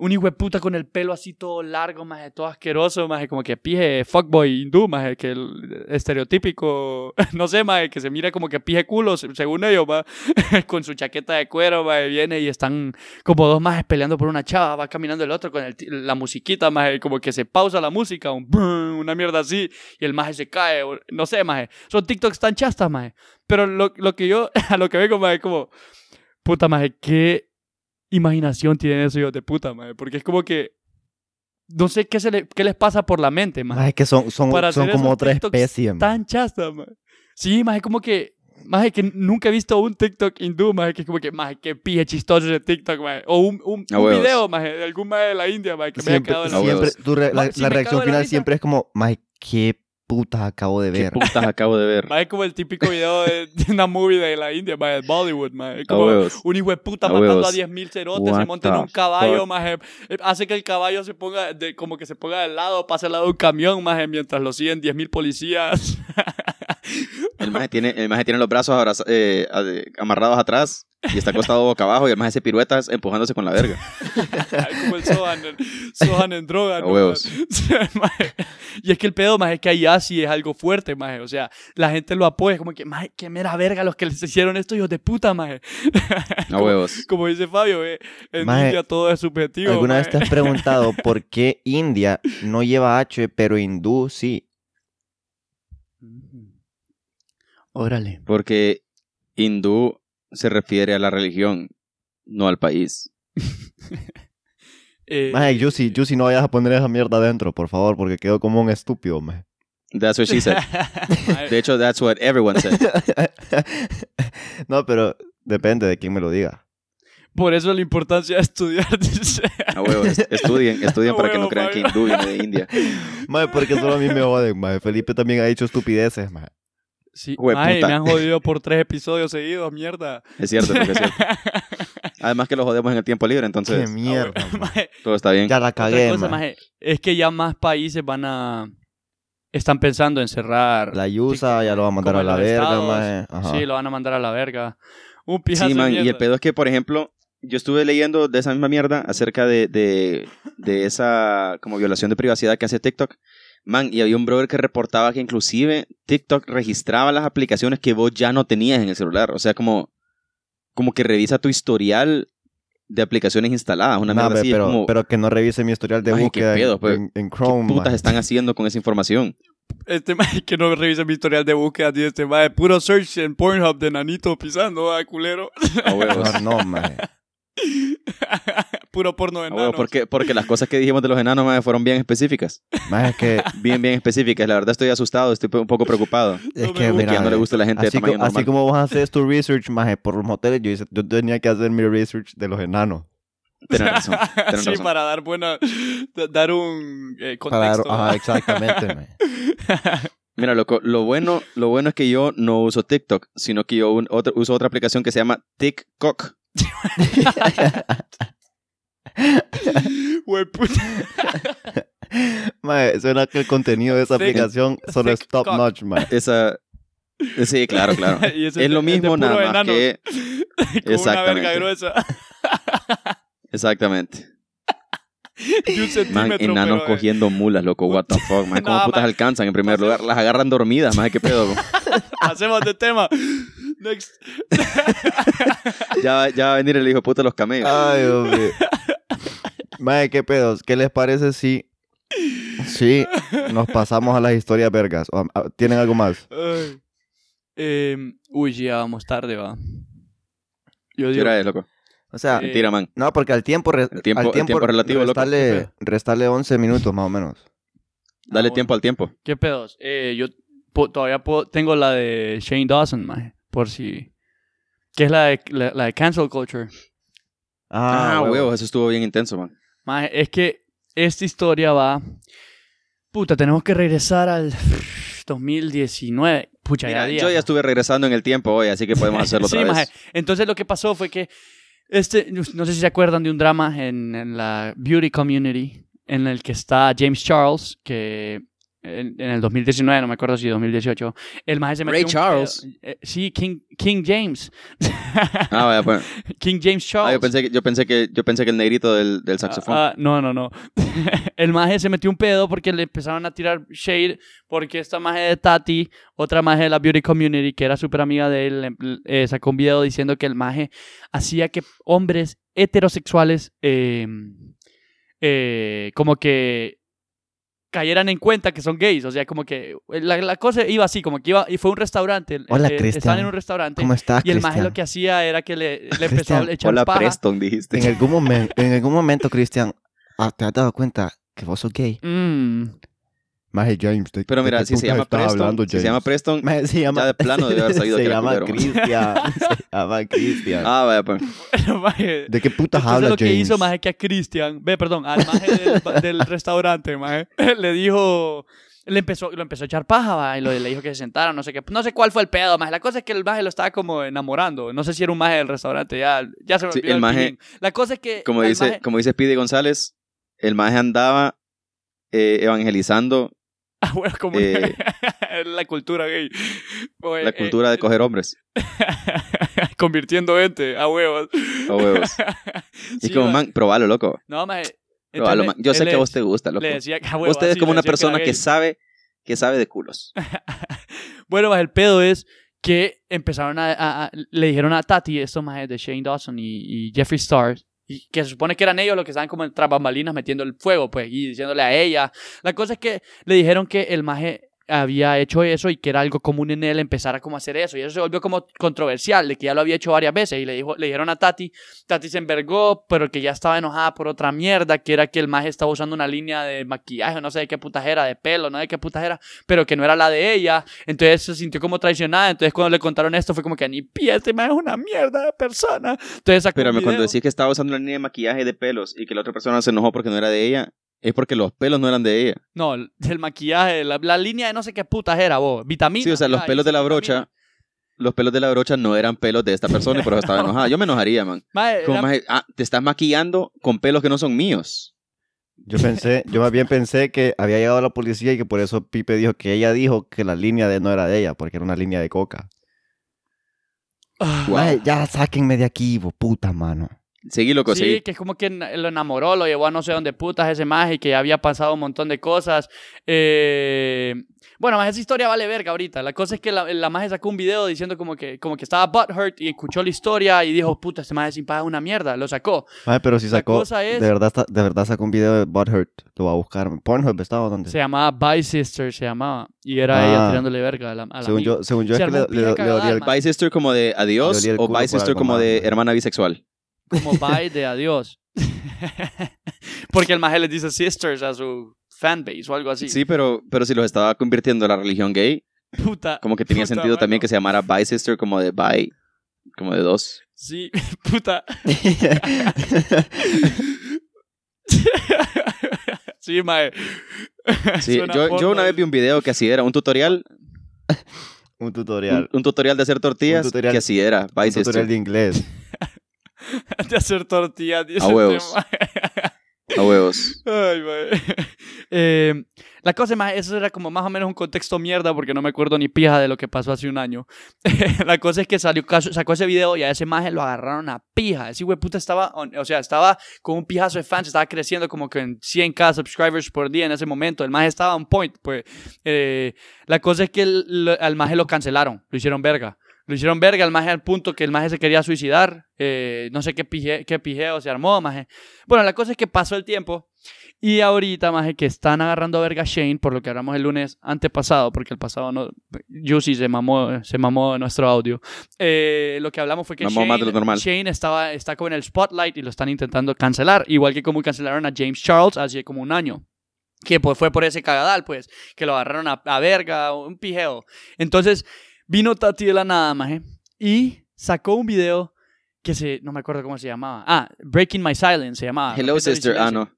un hijo de puta con el pelo así todo largo, más todo asqueroso, más como que pije fuckboy hindú, más que el estereotípico, *laughs* no sé, más que se mira como que pije culo, se- según ellos, va *laughs* con su chaqueta de cuero, más viene y están como dos más peleando por una chava, va caminando el otro con el la musiquita, más como que se pausa la música, un brrr, una mierda así, y el maje se cae, no sé, más son TikToks tan chastas, más pero lo, lo que yo, *laughs* a lo que más es como, puta, más qué imaginación tienen esos hijos de puta, maje. Porque es como que. No sé qué, se le- qué les pasa por la mente, maje. Maje, que son, son, Para son como otra especie. Tan chasta, maje. Sí, maje, como que. Maje, que nunca he visto un TikTok hindú, maje, que es como que, maje, qué pije chistoso ese TikTok, maje. O un, un, A un video, maje, de algún maje de la India, maje, que me haya Siempre, quedado en la siempre tu re- la, si la reacción de final siempre es como, maje, qué putas acabo de ¿Qué ver. putas acabo de ver? *laughs* Maje, como el típico video de, de una movie de la India, Bollywood, maje. A Como un hijo de puta A matando huevos. a 10.000 cerotes, se What monta en un caballo. Eh, Hace que el caballo se ponga, de, como que se ponga del lado, pase al lado de un camión, maje, mientras lo siguen 10.000 policías. *laughs* El maje tiene, el maje tiene los brazos abraza- eh, amarrados atrás y está acostado boca abajo y el maje hace piruetas empujándose con la verga. como el Sohan, el Sohan en droga, A ¿no? huevos. *laughs* Maje. y es que el pedo, maje, es que allá sí es algo fuerte, maje. O sea, la gente lo apoya, es como que, maje, qué mera verga los que les hicieron esto, hijos de puta, maje. A *laughs* huevos. Como dice Fabio, eh, en Maje, India todo es subjetivo. ¿Alguna vez te has preguntado *laughs* por qué India no lleva H, pero hindú sí? Órale. Porque hindú se refiere a la religión, no al país. *laughs* Eh, Maje, Juicy, Juicy, no vayas a poner esa mierda adentro, por favor, porque quedo como un estúpido. That's what she said. *laughs* De hecho, that's what everyone said. *laughs* no, pero depende de quién me lo diga. Por eso la importancia de estudiar, dice. A huevos. Estudien, estudien A para que no huevo, crean que hindú viene de India. Maje, porque solo a mí me joden, maje. Felipe también ha dicho estupideces, maje. Sí, puta. me han jodido *laughs* por tres episodios seguidos, mierda. Es cierto, es cierto. *laughs* Además que lo jodemos en el tiempo libre, Qué entonces mierda. maje. Maje, todo está bien. Ya la otra cagué, cosa, maje. maje, es que ya más países van a... Están pensando en cerrar... La Yusa ya lo va a mandar a la verga, maje. Ajá. Sí, lo van a mandar a la verga. Un pijazo Sí, de man, y el mierda. pedo es que, por ejemplo, yo estuve leyendo de esa misma mierda acerca de, de, de esa como violación de privacidad que hace TikTok. Man, y había un brother que reportaba que inclusive TikTok registraba las aplicaciones que vos ya no tenías en el celular. O sea, como, como que revisa tu historial de aplicaciones instaladas. Una be, así. pero, como, pero que no revise mi historial de búsqueda en- pedo, pues. en, en ¿qué Chrome. putas están haciendo con esa información? Este maje que no revisa mi historial de búsqueda, tío, este maje, puro search en Pornhub de nanito pisando, culero. A huevos. Mejor no, maje. *laughs* puro porno de A huevos, enanos. porque, porque las cosas que dijimos de los enanos fueron bien específicas. Es que, Bien, bien específicas. La verdad estoy asustado, estoy un poco preocupado. es que mira, que no le gusta a la gente de así, tamaño co- así normal. como vos haces tu research, maje, por los moteles, yo, hice- yo tenía que hacer mi research de los enanos. Tenés razón. *laughs* tenés sí, razón. para dar buena... da- Dar un eh, Para dar- contexto. ajá, exactamente. *laughs* Mira, loco, lo bueno, lo bueno es que yo no uso TikTok, sino que yo un- uso otra aplicación que se llama TikTok. Puta. Maje, suena que el contenido de esa Thick- aplicación solo es top cock. notch, maje. Esa. Sí, claro, claro. *laughs* Y Es lo mismo, nada más que. *laughs* Con una Exactamente. verga gruesa. Exactamente. *laughs* De un Man, centímetro, enanos pero, eh, cogiendo mulas, loco. What the fuck, man. *laughs* ¿Cómo No, putas man. alcanzan en primer lugar? Las agarran dormidas, man. ¿Qué pedo? Hacemos *laughs* de tema. Next. Ya, ya va a venir el hijo de puta de los camellos. Ay, hombre. Maje, qué pedos. ¿Qué les parece si Sí, nos pasamos a las historias vergas. ¿Tienen algo más? Em, uy, ya vamos tarde, va. Yo ¿Qué digo, hora es, loco? O sea, Mentira, man. no, porque al tiempo, re- El tiempo- al el tiempo relativo, loco. restarle, restarle 11 minutos más o menos. Dale bueno. tiempo al tiempo. ¿qué pedos? Eh, yo po- todavía puedo- tengo la de Shane Dawson, maje, por si... Que es la de, la, la de cancel culture. Ah, huevo. huevos, eso estuvo bien intenso, man. Maje, es que esta historia va... Puta, tenemos que regresar al 2019. Pucha, Mira, ya días, yo ya estuve regresando en el tiempo hoy, así que podemos *laughs* hacerlo otra sí, vez. maje. Entonces lo que pasó fue que este, no sé si se acuerdan de un drama en, en la beauty community en el que está James Charles, que en, en el 2019, no me acuerdo si 2018, el maje se metió Ray un Charles. pedo- eh, sí, King, King James. *laughs* Ah, vaya, pues. *laughs* King James Charles. Ah, yo pensé que, yo pensé que, yo pensé que el negrito del, del saxofón. Ah, ah, no, no, no. *laughs* el maje se metió un pedo porque le empezaron a tirar shade porque esta maje de Tati, otra maje de la beauty community que era súper amiga de él, em- eh, sacó un video diciendo que el maje hacía que hombres heterosexuales eh, eh, como que cayeran en cuenta que son gays. O sea, como que la, la cosa iba así, como que iba y fue un restaurante. Hola, eh, Cristian. Estaban en un restaurante. ¿Cómo estás, Y el maje lo que hacía era que le, le empezó *laughs* Cristian, a echar Hola, paja. Preston, dijiste. En algún, momen- en algún momento, Cristian, ah, ¿te has dado cuenta que vos sos gay? Mm. Maje James, ¿de- Pero de mira, si se llama Preston, hablando, si se llama Preston, Maje, se llama, ya de plano debe haber *laughs* sabido se que era llama. Cristian. *laughs* se llama Cristian. ah, vaya, pues. Maje, ¿De qué putas Entonces habla lo que James? hizo más es que a Cristian, ve, perdón, al maje del, *laughs* del restaurante, maje, le dijo, le empezó, lo empezó a echar paja, va, y lo- le dijo que se sentara, no sé qué, no sé cuál fue el pedo, maje. La cosa es que el maje lo estaba como enamorando, no sé si era un maje del restaurante, ya, ya se me Sí, olvidó el maje-. La cosa es que Como el dice, maje- como dice Speedy González, el maje andaba eh, evangelizando *laughs* Ah, bueno, como eh, *laughs* la cultura gay. La eh, cultura de coger hombres *laughs* convirtiendo gente a huevos. a huevos. Y Sí, como, man, probalo, loco. No, maje. Probalo, man. Yo sé que a vos te gusta, loco. Le decía huevos, Usted es como una persona que sabe, que sabe de culos. Bueno, pues el pedo es que empezaron a, a- a- le dijeron a Tati, estos majes de Shane Dawson y, y Jeffree Star, y que se supone que eran ellos los que estaban como tras bambalinas metiendo el fuego, pues, y diciéndole a ella. La cosa es que le dijeron que el maje había hecho eso y que era algo común en él empezar a como hacer eso. Y eso se volvió como controversial de que ya lo había hecho varias veces. Y le dijo le dijeron a Tati Tati se envergó pero que ya estaba enojada por otra mierda que era que el maje estaba usando una línea de maquillaje no sé de qué putajera de pelo no de qué putajera pero que no era la de ella entonces se sintió como traicionada. Entonces cuando le contaron esto fue como que ni pie este maje es una mierda de persona entonces Espérame, cuando decís que estaba usando una línea de maquillaje de pelos y que la otra persona se enojó porque no era de ella, es porque los pelos no eran de ella. no del maquillaje la, la línea de no sé qué putajera vos vitamina Sí, o sea, los pelos de la vitamina. brocha, los pelos de la brocha no eran pelos de esta persona y por eso estaba *laughs* enojada. Yo me enojaría, man. Como, era- maje, ah, te estás maquillando con pelos que no son míos. Yo pensé, yo más bien pensé que había llegado la policía y que por eso Pipe dijo que ella dijo que la línea de no era de ella, porque era una línea de coca. Ah, Wow. Ya sáquenme de aquí, vos puta mano. Seguí, loco, Sí, seguí. que es como que lo enamoró, lo llevó a no sé dónde putas ese maje y que ya había pasado un montón de cosas. Eh, Bueno, más esa historia vale verga ahorita. La cosa es que la, la maje sacó un video diciendo como que, como que estaba butthurt y escuchó la historia y dijo, puta, este maje sin paga es una mierda. Lo sacó. Maje, pero si La sacó, cosa es- de verdad, de verdad sacó un video de Butthurt, lo va a buscar. Pornhub estaba donde. Se llamaba Bye Sister, se llamaba. Y era Ah. ella tirándole verga a la, a la según yo, según yo Se es que le, le- le dolía el... Bi sister como de adiós Le o por sister como de hermana bisexual. Como *laughs* bye de adiós. *laughs* Porque el maje les dice sisters a su fanbase o algo así. Sí, pero, pero si los estaba convirtiendo a la religión gay, Puta. como que tenía Puta, sentido también que se llamara bi sister como de bi, como de dos. Sí, *laughs* puta. sí, mae. Sí, yo, yo una vez vi un video que así era, un tutorial, un tutorial. un tutorial de hacer tortillas, Un tutorial- que así era, bi Un sister. tutorial de inglés. *laughs* de hacer tortillas. dice A huevos. este. A huevos. Ay. *laughs* Eh, la cosa más, eso era como más o menos un contexto mierda porque no me acuerdo ni pija de lo que pasó hace un año. *laughs* la cosa es que salió, sacó ese video y a ese maje lo agarraron a pija. Ese güey puta estaba, o sea, estaba con un pijazo de fans, estaba creciendo como que en 100k subscribers por día en ese momento. El maje estaba on point, pues. Eh, la cosa es que el- al maje lo cancelaron, lo hicieron verga. Lo hicieron verga el maje al punto que el maje se quería suicidar. eh, no sé qué, pije, qué pijeo se armó, maje. Bueno, la cosa es que pasó el tiempo. Y ahorita, maje, que están agarrando a verga a Shane, por lo que hablamos el lunes antepasado, porque el pasado no. Juicy se mamó, se mamó nuestro audio. Eh, lo que hablamos fue que Mamó Shane. Shane estaba, está como en el spotlight y lo están intentando cancelar. Igual que como cancelaron a James Charles hace como un año. Que pues fue por ese cagadal, pues. Que lo agarraron a, a verga, un pijeo. Entonces, vino Tati de la nada, maje. Y sacó un video que se. No me acuerdo cómo se llamaba. Ah, Breaking My Silence se llamaba. Hello, sister. Ah, no.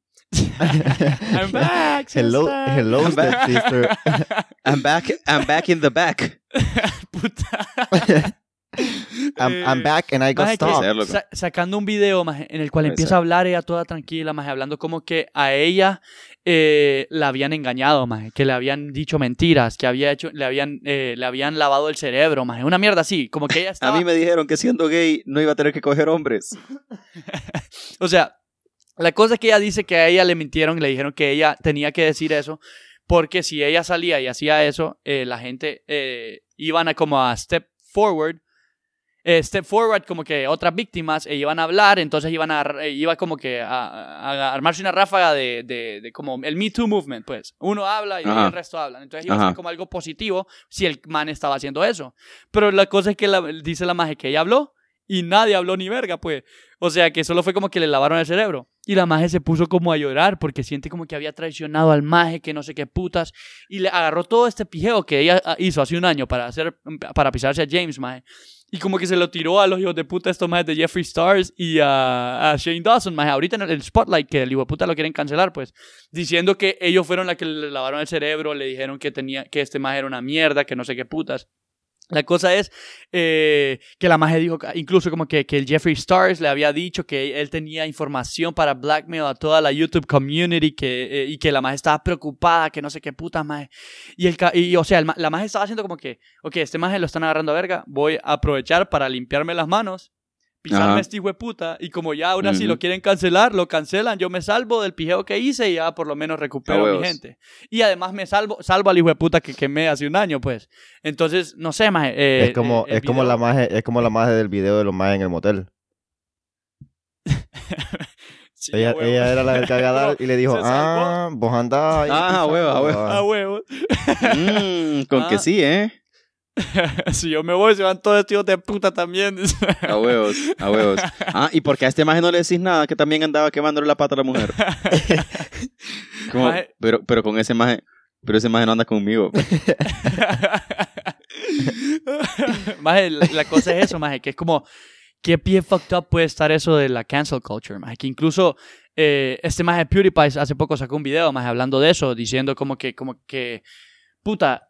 I'm back, hello, sister. hello, I'm back. sister. I'm back, I'm back in the back. *laughs* Puta. I'm, I'm back and I got stopped. Sa- sacando un video maje, en el cual Puede empieza ser. a hablar ella toda tranquila, maje, hablando como que a ella eh, la habían engañado, maje, que le habían dicho mentiras, que había hecho, le habían, eh, le habían lavado el cerebro, maje, una mierda así, como que ella *laughs* A mí me dijeron que siendo gay no iba a tener que coger hombres. *laughs* o sea, la cosa es que ella dice que a ella le mintieron y le dijeron que ella tenía que decir eso, porque si ella salía y hacía eso, eh, la gente eh, iban a como a step forward step forward como que otras víctimas e iban a hablar, entonces iban a, eh, iba como que a, a- armarse una ráfaga de, de, de como el Me Too movement, pues. Uno habla y Ajá. el resto hablan. Entonces iba a ser como algo positivo si el man estaba haciendo eso. Pero la cosa es que la- dice la maje que ella habló y nadie habló ni verga, pues. O sea que solo fue como que le lavaron el cerebro. Y la maje se puso como a llorar porque siente como que había traicionado al maje, que no sé qué putas. Y le agarró todo este pijeo que ella ah, hizo hace un año para hacer, para pisarse a James, maje. Y como que se lo tiró a los hijos de puta estos majes de Jeffree Stars y a, Shane Dawson, maje. Ahorita en el, Spotlight, que el hijo de puta lo quieren cancelar, pues. Diciendo que ellos fueron los que le lavaron el cerebro, le dijeron que, tenía, que este maje era una mierda, que no sé qué putas. La cosa es eh, que la maje dijo, incluso como que, que el Jeffree Stars le había dicho que él tenía información para blackmail a toda la YouTube community que, eh, y que la maje estaba preocupada, que no sé qué puta maje. Y, el, y o sea, la maje estaba haciendo como que, ok, este maje lo están agarrando a verga, voy a aprovechar para limpiarme las manos, pisarme Ajá. a este hijo de puta, y como ya ahora sí Ujú. lo quieren cancelar, lo cancelan, yo me salvo del pijeo que hice y ya por lo menos recupero A mi gente. Y además me salvo, salvo al hijo de puta que quemé hace un año, pues. Entonces, no sé, maje. eh, es como, eh, es como video- la maje, es como la maje del video de los majes en el motel. *laughs* Sí, Ella, ella era la del cagadal *laughs* y le dijo, ah, vos andás ahí Ah, a huevo, a huevo. A huevo. Mm, con que Ah. sí, ¿eh? *laughs* si yo me voy, se van todos estos de puta también. *laughs* A huevos, a huevos. Ah, y porque a este maje no le decís nada, que también andaba quemándole la pata a la mujer. *laughs* Como, Maje- pero, pero con ese maje, pero ese maje no anda conmigo. Maje, la, la cosa es eso, maje, que es como, ¿qué pie fucked up puede estar eso de la cancel culture, maje? Que incluso eh, este maje PewDiePie hace poco sacó un video, maje, hablando de eso, diciendo como que, como que, puta,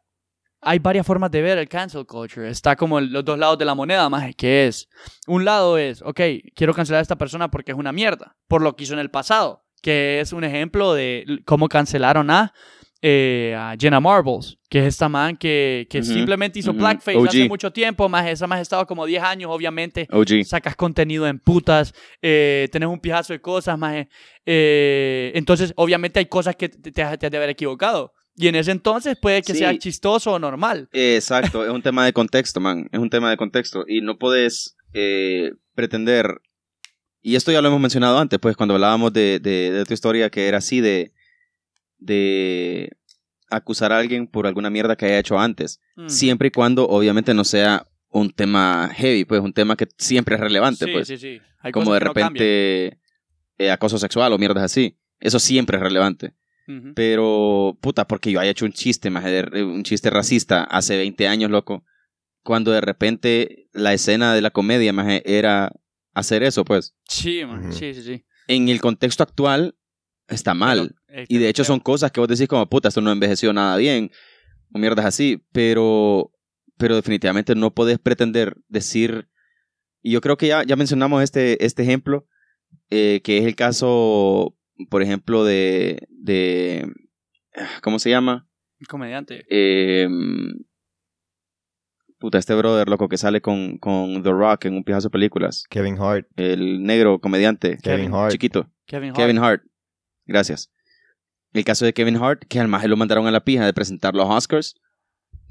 hay varias formas de ver el cancel culture. Está como los dos lados de la moneda, maje, que es, un lado es, ok, quiero cancelar a esta persona porque es una mierda, por lo que hizo en el pasado, que es un ejemplo de cómo cancelaron a, eh, a Jenna Marbles, que es esta man que, que simplemente hizo blackface OG. hace mucho tiempo, más esa más ha estado como 10 años, obviamente. OG. Sacas contenido en putas, eh, tenés un pijazo de cosas, más. entonces, obviamente hay cosas que te, te te has de haber equivocado. Y en ese entonces puede que Sí. sea chistoso o normal. Exacto, es un tema de contexto, man. Es un tema de contexto. Y no puedes eh, pretender. Y esto ya lo hemos mencionado antes, pues, cuando hablábamos de, de, de tu historia, que era así de. de acusar a alguien por alguna mierda que haya hecho antes. Mm. Siempre y cuando, obviamente, no sea un tema heavy, pues, un tema que siempre es relevante, Sí, pues. sí, sí. Hay como de no repente eh, acoso sexual o mierdas así. Eso siempre es relevante. Pero, puta, porque yo haya hecho un chiste, maje, de- un chiste racista hace 20 años, loco. Cuando de repente la escena de la comedia, maje, era hacer eso, pues. Sí, man. Sí, sí, sí. En el contexto actual, está mal. Pero, eh, Y de hecho son cosas que vos decís como, puta, esto no envejeció nada bien. O mierdas así. Pero, pero definitivamente no podés pretender decir... Y yo creo que ya, ya mencionamos este, este ejemplo, eh, que es el caso, por ejemplo, de... de ¿Cómo se llama? Comediante. Eh, puta, este brother, loco, que sale con, con The Rock en un pijazo de películas. Kevin Hart. El negro comediante, Kevin, Kevin Hart. chiquito. Kevin Hart. Kevin Hart. Gracias. El caso de Kevin Hart, que al maje lo mandaron a la pija de presentar los Oscars,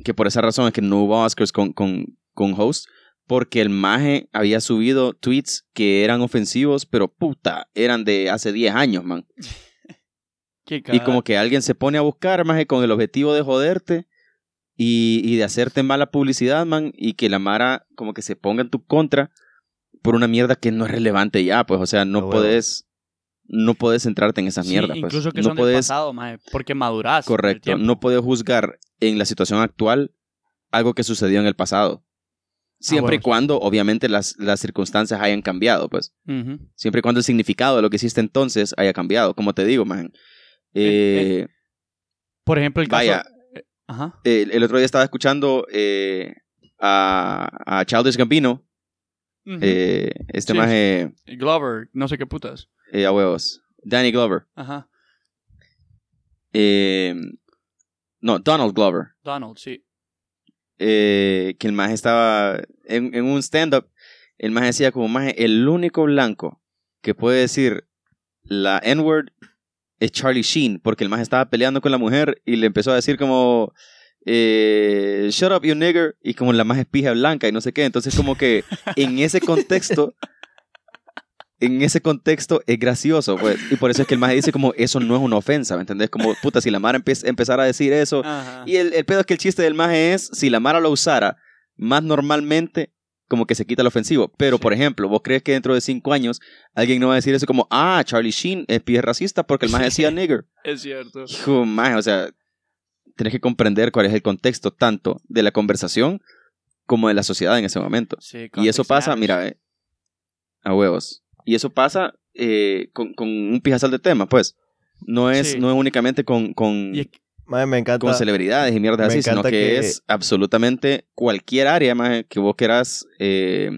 que por esa razón es que no hubo Oscars con, con, con host, porque el maje había subido tweets que eran ofensivos, pero puta, eran de hace 10 años, man. *laughs* Qué Y como que alguien se pone a buscar, maje, con el objetivo de joderte y, y de hacerte mala publicidad, man, y que la Mara como que se ponga en tu contra por una mierda que no es relevante ya, pues, o sea, no huevo. puedes, no puedes centrarte en esa Sí, mierda, pues. incluso que no son del pasado, maje, porque madurás. correcto, no puedes juzgar en la situación actual algo que sucedió en el pasado. Siempre y cuando, obviamente, las, las circunstancias hayan cambiado, pues. Siempre y cuando el significado de lo que hiciste entonces haya cambiado. Como te digo, man. Eh, Por ejemplo, el caso... Vaya. eh, Ajá. el, el otro día estaba escuchando eh, a, a Childish Gambino. Eh, este Sí. más eh, Glover, no sé qué putas. a huevos. Danny Glover. Ajá. Eh, no, Donald Glover. Donald, sí. Eh, que el más estaba en, un stand-up. El más decía como más el único blanco que puede decir la N-word es Charlie Sheen, porque el más estaba peleando con la mujer y le empezó a decir como eh, shut up you nigger y como la más espija blanca y no sé qué. Entonces como que en ese contexto *laughs* en ese contexto es gracioso, pues. Y por eso es que el más dice como eso no es una ofensa, ¿me entendés? Como puta, si la Mara empe- empezara a decir eso, Ajá. y el, el pedo es que el chiste del maje es, si la Mara lo usara más normalmente, como que se quita el ofensivo. Pero, Sí. por ejemplo, ¿vos crees que dentro de cinco años alguien no va a decir eso como, ah, Charlie Sheen es pie racista porque el maje decía nigger? *laughs* Es cierto. Hijo, maje, o sea, tenés que comprender cuál es el contexto tanto de la conversación como de la sociedad en ese momento. Sí, Y eso pasa, mira, eh, a huevos. Y eso pasa eh, con, con un pijazal de tema, pues. No es, Sí. no es únicamente con, con, me encanta. con celebridades y mierdas así, sino que, que- es absolutamente cualquier área que vos quieras eh,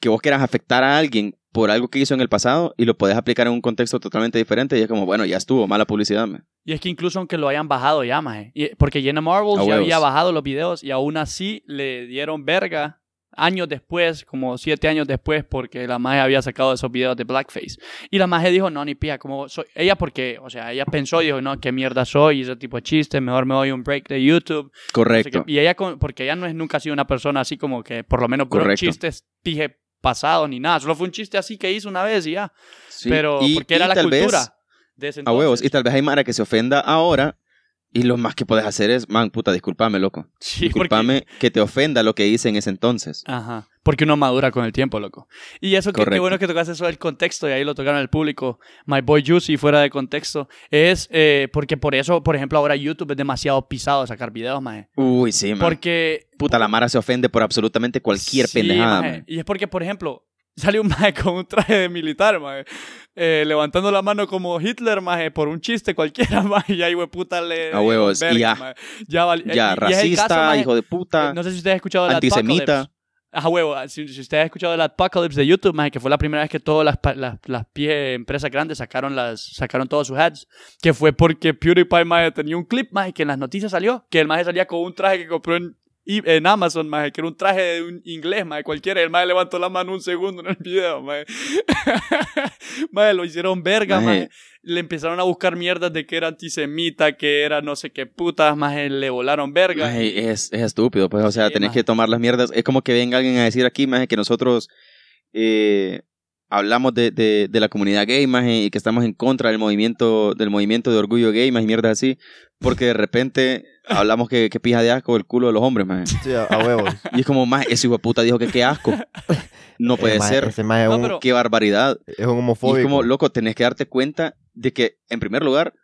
que vos quieras afectar a alguien por algo que hizo en el pasado y lo puedes aplicar en un contexto totalmente diferente y es como, bueno, ya estuvo, mala publicidad. man. Y es que incluso aunque lo hayan bajado ya, maje. Porque Jenna Marbles ya huevos. había bajado los videos y aún así le dieron verga años después, como siete años después, porque la maje había sacado esos videos de Blackface. Y la maje dijo, no, ni pía, como soy... Ella porque, o sea, ella pensó y dijo, no, qué mierda soy, y ese tipo de chistes, mejor me doy un break de YouTube. no sé Correcto. Y ella, porque ella no es nunca ha sido una persona así como que, por lo menos, Correcto. chistes pije pasados ni nada. Solo fue un chiste así que hizo una vez y ya. Sí. Pero Y- porque era la tal vez- cultura de ese a huevos. Y tal vez hay Mara que se ofenda ahora y lo más que puedes hacer es, man, puta, discúlpame, loco. *laughs* Sí, porque- Discúlpame que te ofenda lo que hice en ese entonces. Ajá. Porque uno madura con el tiempo, loco. Y eso que qué Correcto. bueno que tocaste eso del contexto y ahí lo tocaron el público. My Boy Juicy fuera de contexto. Es eh, porque por eso, por ejemplo, ahora YouTube es demasiado pisado sacar videos, maje. Uy, sí, man. Porque. Puta, la Mara se ofende por absolutamente cualquier Sí, pendejada, maje. Y es porque, por ejemplo, sale un maje con un traje de militar, maje. eh, levantando la mano como Hitler, maje, por un chiste cualquiera, *laughs* maje. Y ahí, puta, le. A huevos, ya. maje. Ya, Ya, y- y es el racista, caso, maje. hijo de puta, Eh, No sé si ustedes han escuchado de la antisemita. Ajá, huevo. Si, si ustedes han escuchado del Apocalypse de YouTube, maje, que fue la primera vez que todas las, las, las pie empresas grandes sacaron, las, sacaron todos sus ads, que fue porque PewDiePie, maje, tenía un clip, maje, que en las noticias salió, que el maje salía con un traje que compró en, i- en Amazon, maje, que era un traje de un inglés, maje, cualquiera, y el maje levantó la mano un segundo en el video, maje. *laughs* maje, lo hicieron verga, Maje. maje. Le empezaron a buscar mierdas de que era antisemita, que era no sé qué putas, maje, le volaron verga. Maje, es, es estúpido, pues, o sea, Sí, tenés maje. que tomar las mierdas. Es como que venga alguien a decir aquí, maje, que nosotros eh, hablamos de, de, de la comunidad gay, maje, y que estamos en contra del movimiento, del movimiento de orgullo gay, más y mierdas así, porque de repente hablamos que, que pija de asco el culo de los hombres, maje. Sí, a, a huevos. Y es como, maje, ese hijo de puta dijo que qué asco. No puede Eh, ser. Ese mae es, No, un, pero- Qué barbaridad. es un Y homofóbico. es como, loco, tenés que darte cuenta de que, en primer lugar,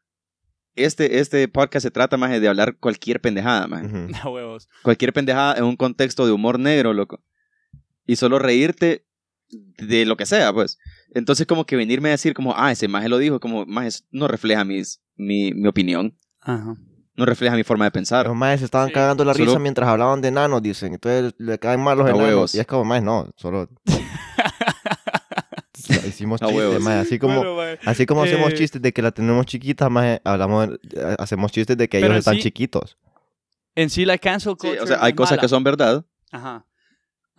este, este podcast se trata más de hablar cualquier pendejada, más. *laughs* A huevos. Cualquier pendejada en un contexto de humor negro, loco. Y solo reírte de lo que sea, pues. Entonces, como que venirme a decir, como, ah, ese maje lo dijo, como, más no refleja mis, mi, mi opinión, Ajá. no refleja mi forma de pensar. Los maes se estaban Sí. cagando la Solo- risa mientras hablaban de enanos, dicen. Entonces le caen mal los A enanos. huevos. Y es como, maes, no, solo. *laughs* Hicimos chistes, huevos. maes. Así como, Bueno, así como hacemos eh, chistes de que la tenemos chiquita, maes, hablamos, eh, hacemos chistes de que Pero ellos están sí- chiquitos. En sí, la cancel Sí, culture o sea, hay cosas mala. que son verdad, Ajá.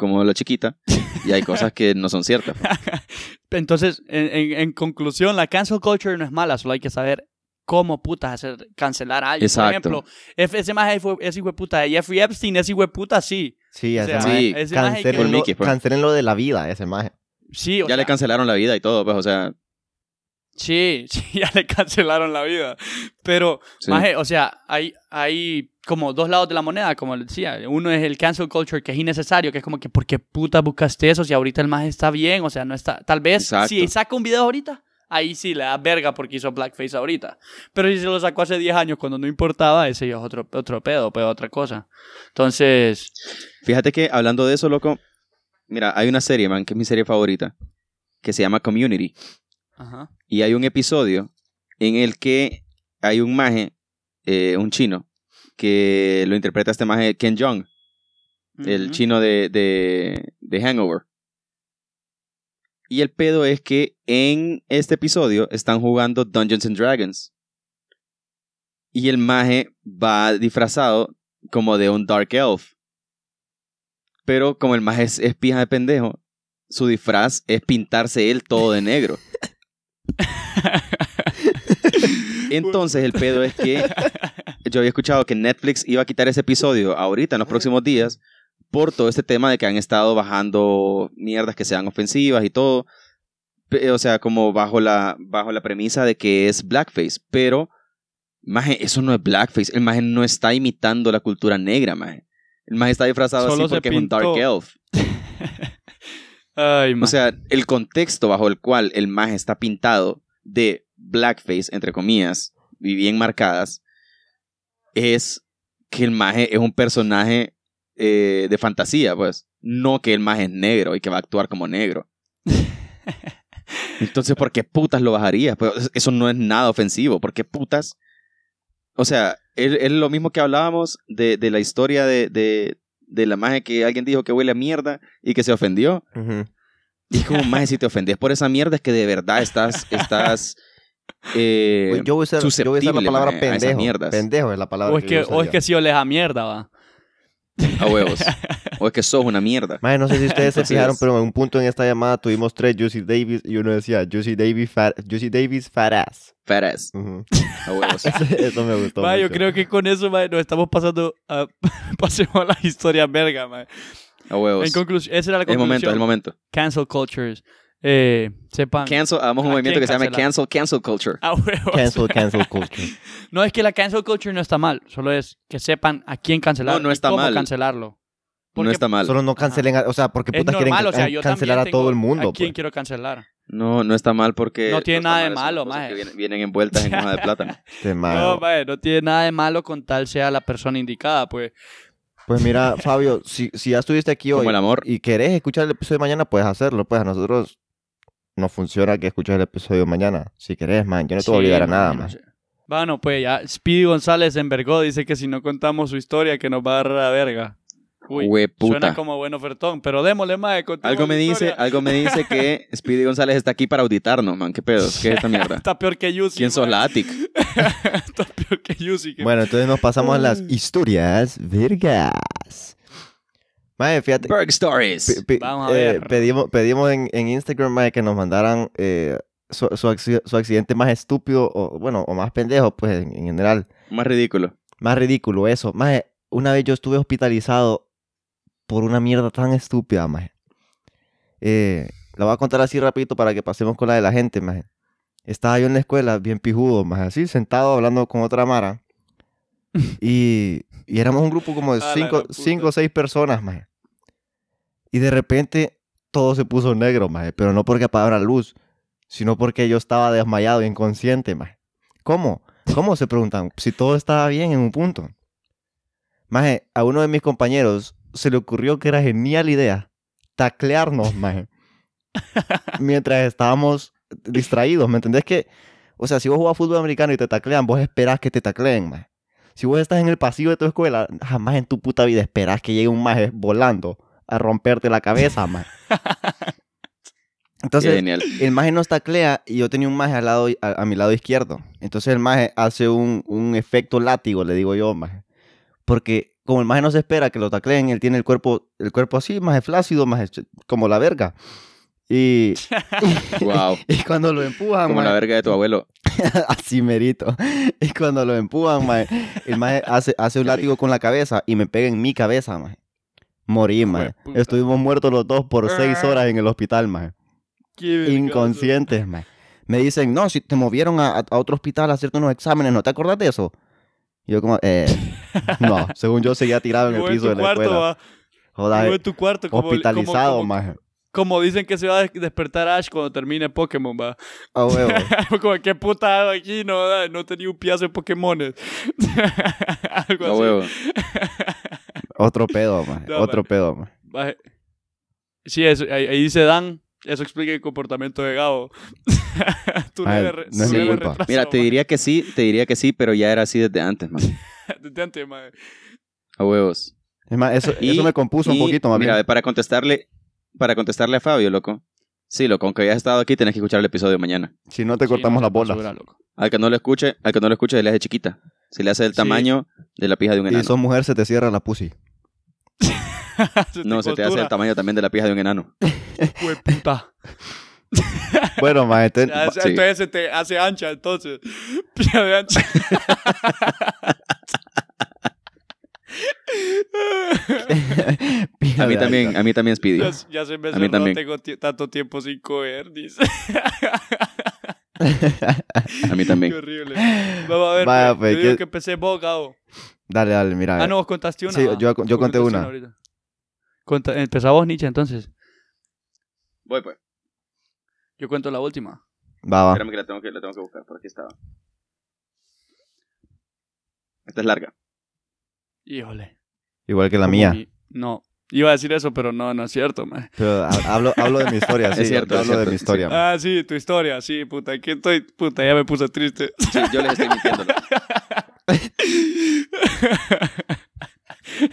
Como la chiquita, y hay cosas que no son ciertas. *laughs* Entonces, en, en- en conclusión, la cancel culture no es mala, solo hay que saber cómo putas hacer cancelar a alguien. Exacto. Por ejemplo, ese más ese hijo de puta de Jeffrey Epstein, ese hijo de puta sí. Sí, O ese sea, maje. Sí. ese maje que- Cancelen Mickey, pues. cancélenlo de la vida, ese maje. Sí, o Ya le sea, cancelaron la vida y todo, pues, o sea. Sí, *laughs* sí, ya le cancelaron la vida. Pero, sí. maje, o sea, hay, hay como dos lados de la moneda, como le decía. Uno es el cancel culture, que es innecesario, que es como que, ¿por qué puta buscaste eso si ahorita el maje está bien? O sea, no está. Tal vez, Exacto. si saca un video ahorita, ahí sí le da verga porque hizo blackface ahorita. Pero si se lo sacó hace 10 años cuando no importaba, ese ya es otro, otro pedo, pero otra cosa. Entonces, Fíjate que hablando de eso, loco, mira, hay una serie, man, que es mi serie favorita, que se llama Community. ajá. Y hay un episodio en el que hay un maje, eh, un chino, que lo interpreta este maje Ken Jeong, el chino de, de, de Hangover. Y el pedo es que en este episodio están jugando Dungeons and Dragons. Y el maje va disfrazado como de un Dark Elf. Pero como el maje es, es pija de pendejo, su disfraz es pintarse él todo de negro. *laughs* *laughs* Entonces el pedo es que yo había escuchado que Netflix iba a quitar ese episodio ahorita en los próximos días por todo este tema de que han estado bajando mierdas que sean ofensivas y todo. O sea, como bajo la, bajo la premisa de que es blackface. Pero, maje, eso no es blackface. El maje no está imitando la cultura negra, maje. El maje está disfrazado Solo así porque es un Dark. Elf. *laughs* Ay, O sea, el contexto bajo el cual el maje está pintado de blackface, entre comillas, y bien marcadas, es que el maje es un personaje eh, de fantasía, pues. No que el maje es negro y que va a actuar como negro. *laughs* Entonces, ¿por qué putas lo bajarías? Pues eso no es nada ofensivo. ¿Por qué putas? O sea, es, es lo mismo que hablábamos de, de la historia de, de, de la maje que alguien dijo que huele a mierda y que se ofendió. Ujú. Y es como, maje, si te ofendes por esa mierda es que de verdad estás, *laughs* estás eh, Oye, yo voy a usar, yo voy a usar la palabra pendejo. Pendejo es la palabra o es que, yo o es que sí oles a mierda, va. a huevos. o es que sos una mierda. No sé si ustedes *laughs* se Entonces- fijaron, pero en un punto en esta llamada tuvimos tres Juicy Davis y uno decía Juicy Davis fat, Juicy Davis fat ass. Fat ass. Ujú. A huevos. *laughs* Eso me gustó yo creo que con eso nos estamos pasando a *laughs* pasemos a la historia verga. A huevos. En conclusión, esa era la Es el conclusión. momento, es el momento. Cancel cultures. Eh, sepan. Cancel, hagamos un ¿A movimiento que se llama cancel, cancel culture. *laughs* Ah, huevos. Cancel, cancel culture. *laughs* No es que la cancel culture no está mal, solo es que sepan a quién cancelar No, no y está cómo mal. cancelarlo. No está mal. Solo no cancelen, a- o sea, porque putas quieren normal, o sea, can- yo cancelar a todo el mundo. ¿A quién pues. quiero cancelar? No, no está mal porque... No tiene nada de malo, maje. que vienen, vienen envueltas en hoja de plátano. *laughs* Este maje. No, ma, no tiene nada de malo con tal sea la persona indicada, pues. Pues mira, Fabio, si, si ya estuviste aquí hoy Como el amor. y querés escuchar el episodio de mañana, puedes hacerlo. Pues a nosotros nos funciona que escuches el episodio de mañana. Si querés, man. Yo no te voy a obligar a nada, no man. Bueno, pues ya, Speedy González envergó, dice que si no contamos su historia, que nos va a agarrar a verga. Uy, Hueputa. suena como buen ofertón, pero démosle más. Algo me dice, algo me dice que *laughs* Speedy González está aquí para auditarnos, man. ¿Qué pedos? ¿Qué es esta mierda? Está peor que Yusi. ¿Quién sos ma. la ATIC? *laughs* Está peor que Yusi. que- Bueno, entonces nos pasamos a las historias vergas. Mae, fíjate. Berg Stories. pe- pe- Vamos a eh, ver. pedimos pedimos en, en Instagram mae, que nos mandaran eh, su, su acci- su accidente más estúpido, o bueno, o más pendejo, pues en, en general. Más ridículo. Más ridículo, eso. Mae, una vez yo estuve hospitalizado por una mierda tan estúpida, mae. Eh, la voy a contar así rapidito para que pasemos con la de la gente, mae. Estaba yo en la escuela, bien pijudo, mae, así, sentado hablando con otra mara. *laughs* Y, y éramos un grupo como de cinco, o seis personas, mae. Y de repente todo se puso negro. Pero no porque apagara la luz, sino porque yo estaba desmayado, inconsciente. ¿Cómo? ¿Cómo? Se preguntan. Si todo estaba bien en un punto. Maje, a uno de mis compañeros se le ocurrió que era genial idea taclearnos, maje. *laughs* mientras estábamos distraídos, ¿me entendés que? O sea, si vos jugás fútbol americano y te taclean, vos esperás que te tacleen, maje. Si vos estás en el pasillo de tu escuela, jamás en tu puta vida esperás que llegue un maje volando a romperte la cabeza. Qué Entonces, el maje nos taclea y yo tenía un maje al lado, a, a mi lado izquierdo. Entonces el maje hace un, un efecto látigo, le digo yo, maje. Porque como el maje no se espera que lo tacleen, él tiene el cuerpo, el cuerpo así, maje flácido, maje como la verga. Y, *laughs* Wow. y cuando lo empujan, Como la verga de tu abuelo. *laughs* así merito. Y cuando lo empujan, maje, el maje hace, hace un látigo con la cabeza y me pega en mi cabeza, maje. Morí, maje. Estuvimos muertos los dos por seis Ah. horas en el hospital, maje. Inconscientes, maje. Me dicen, no, si te movieron a, a otro hospital a hacerte unos exámenes, ¿no te acordás de eso? Y yo como, eh, *laughs* no, según yo seguía tirado en el piso tu de la cuarto, escuela. va. Joder, en tu cuarto, como, hospitalizado, como, como, maje. como dicen que se va a des- despertar Ash cuando termine Pokémon, va. A huevo. *laughs* como, ¿qué puta hago aquí? No, no tenía un piazo de Pokémones. *laughs* Algo A así. huevo. Otro pedo, *laughs* maje. No, Otro maje. pedo, maje. Maje. Sí, eso, ahí, ahí dice Dan. Eso explica el comportamiento de Gabo. *laughs* Tú Maje, no es mi culpa. retraso, Mira, te maje. diría que sí, te diría que sí, pero ya era así desde antes, man. *laughs* Desde antes, maje. A huevos. Es más, eso, Y- eso me compuso un Y, poquito, más Mira, bien. para contestarle, para contestarle a Fabio, loco. Sí, loco, aunque hayas estado aquí, tenés que escuchar el episodio de mañana. Si no te Sí, cortamos no, las bolas. basura, loco. Al que no lo escuche, al que no lo escuche, se le hace chiquita. Se le hace del Sí. tamaño de la pija de un Y enano. sos mujer, se te cierra la pussy. *laughs* Se No, se te hace el tamaño también de la pija de un enano. Hueputa. *laughs* Bueno, sí. Entonces se te hace ancha, entonces. *laughs* Pija de ancha. A mí también, a mí también Speedy. ya, ya se me A mí también. tengo tanto tiempo sin coger, dice. A mí Qué también. horrible. Vamos a ver, Vaya, pues, pues, yo digo ¿qué- que empecé vos, Gabo. Dale, dale, mira. Ah, no, vos contaste una. Sí, yo- yo conté una. Empezá vos, Nietzsche, entonces. Voy pues. Yo cuento la última. Va, va. Espérame que la tengo que, la tengo que buscar, por aquí estaba. Esta es larga. Híjole. Igual que la Como mía. mi- No. Iba a decir eso, pero no, no es cierto, man. Pero hablo, hablo de mi historia, *laughs* sí. Es cierto, es hablo de mi historia. Ah, sí, tu historia, sí, puta. Aquí estoy, puta, ya me puse triste. Sí, yo les estoy mintiendo. *laughs*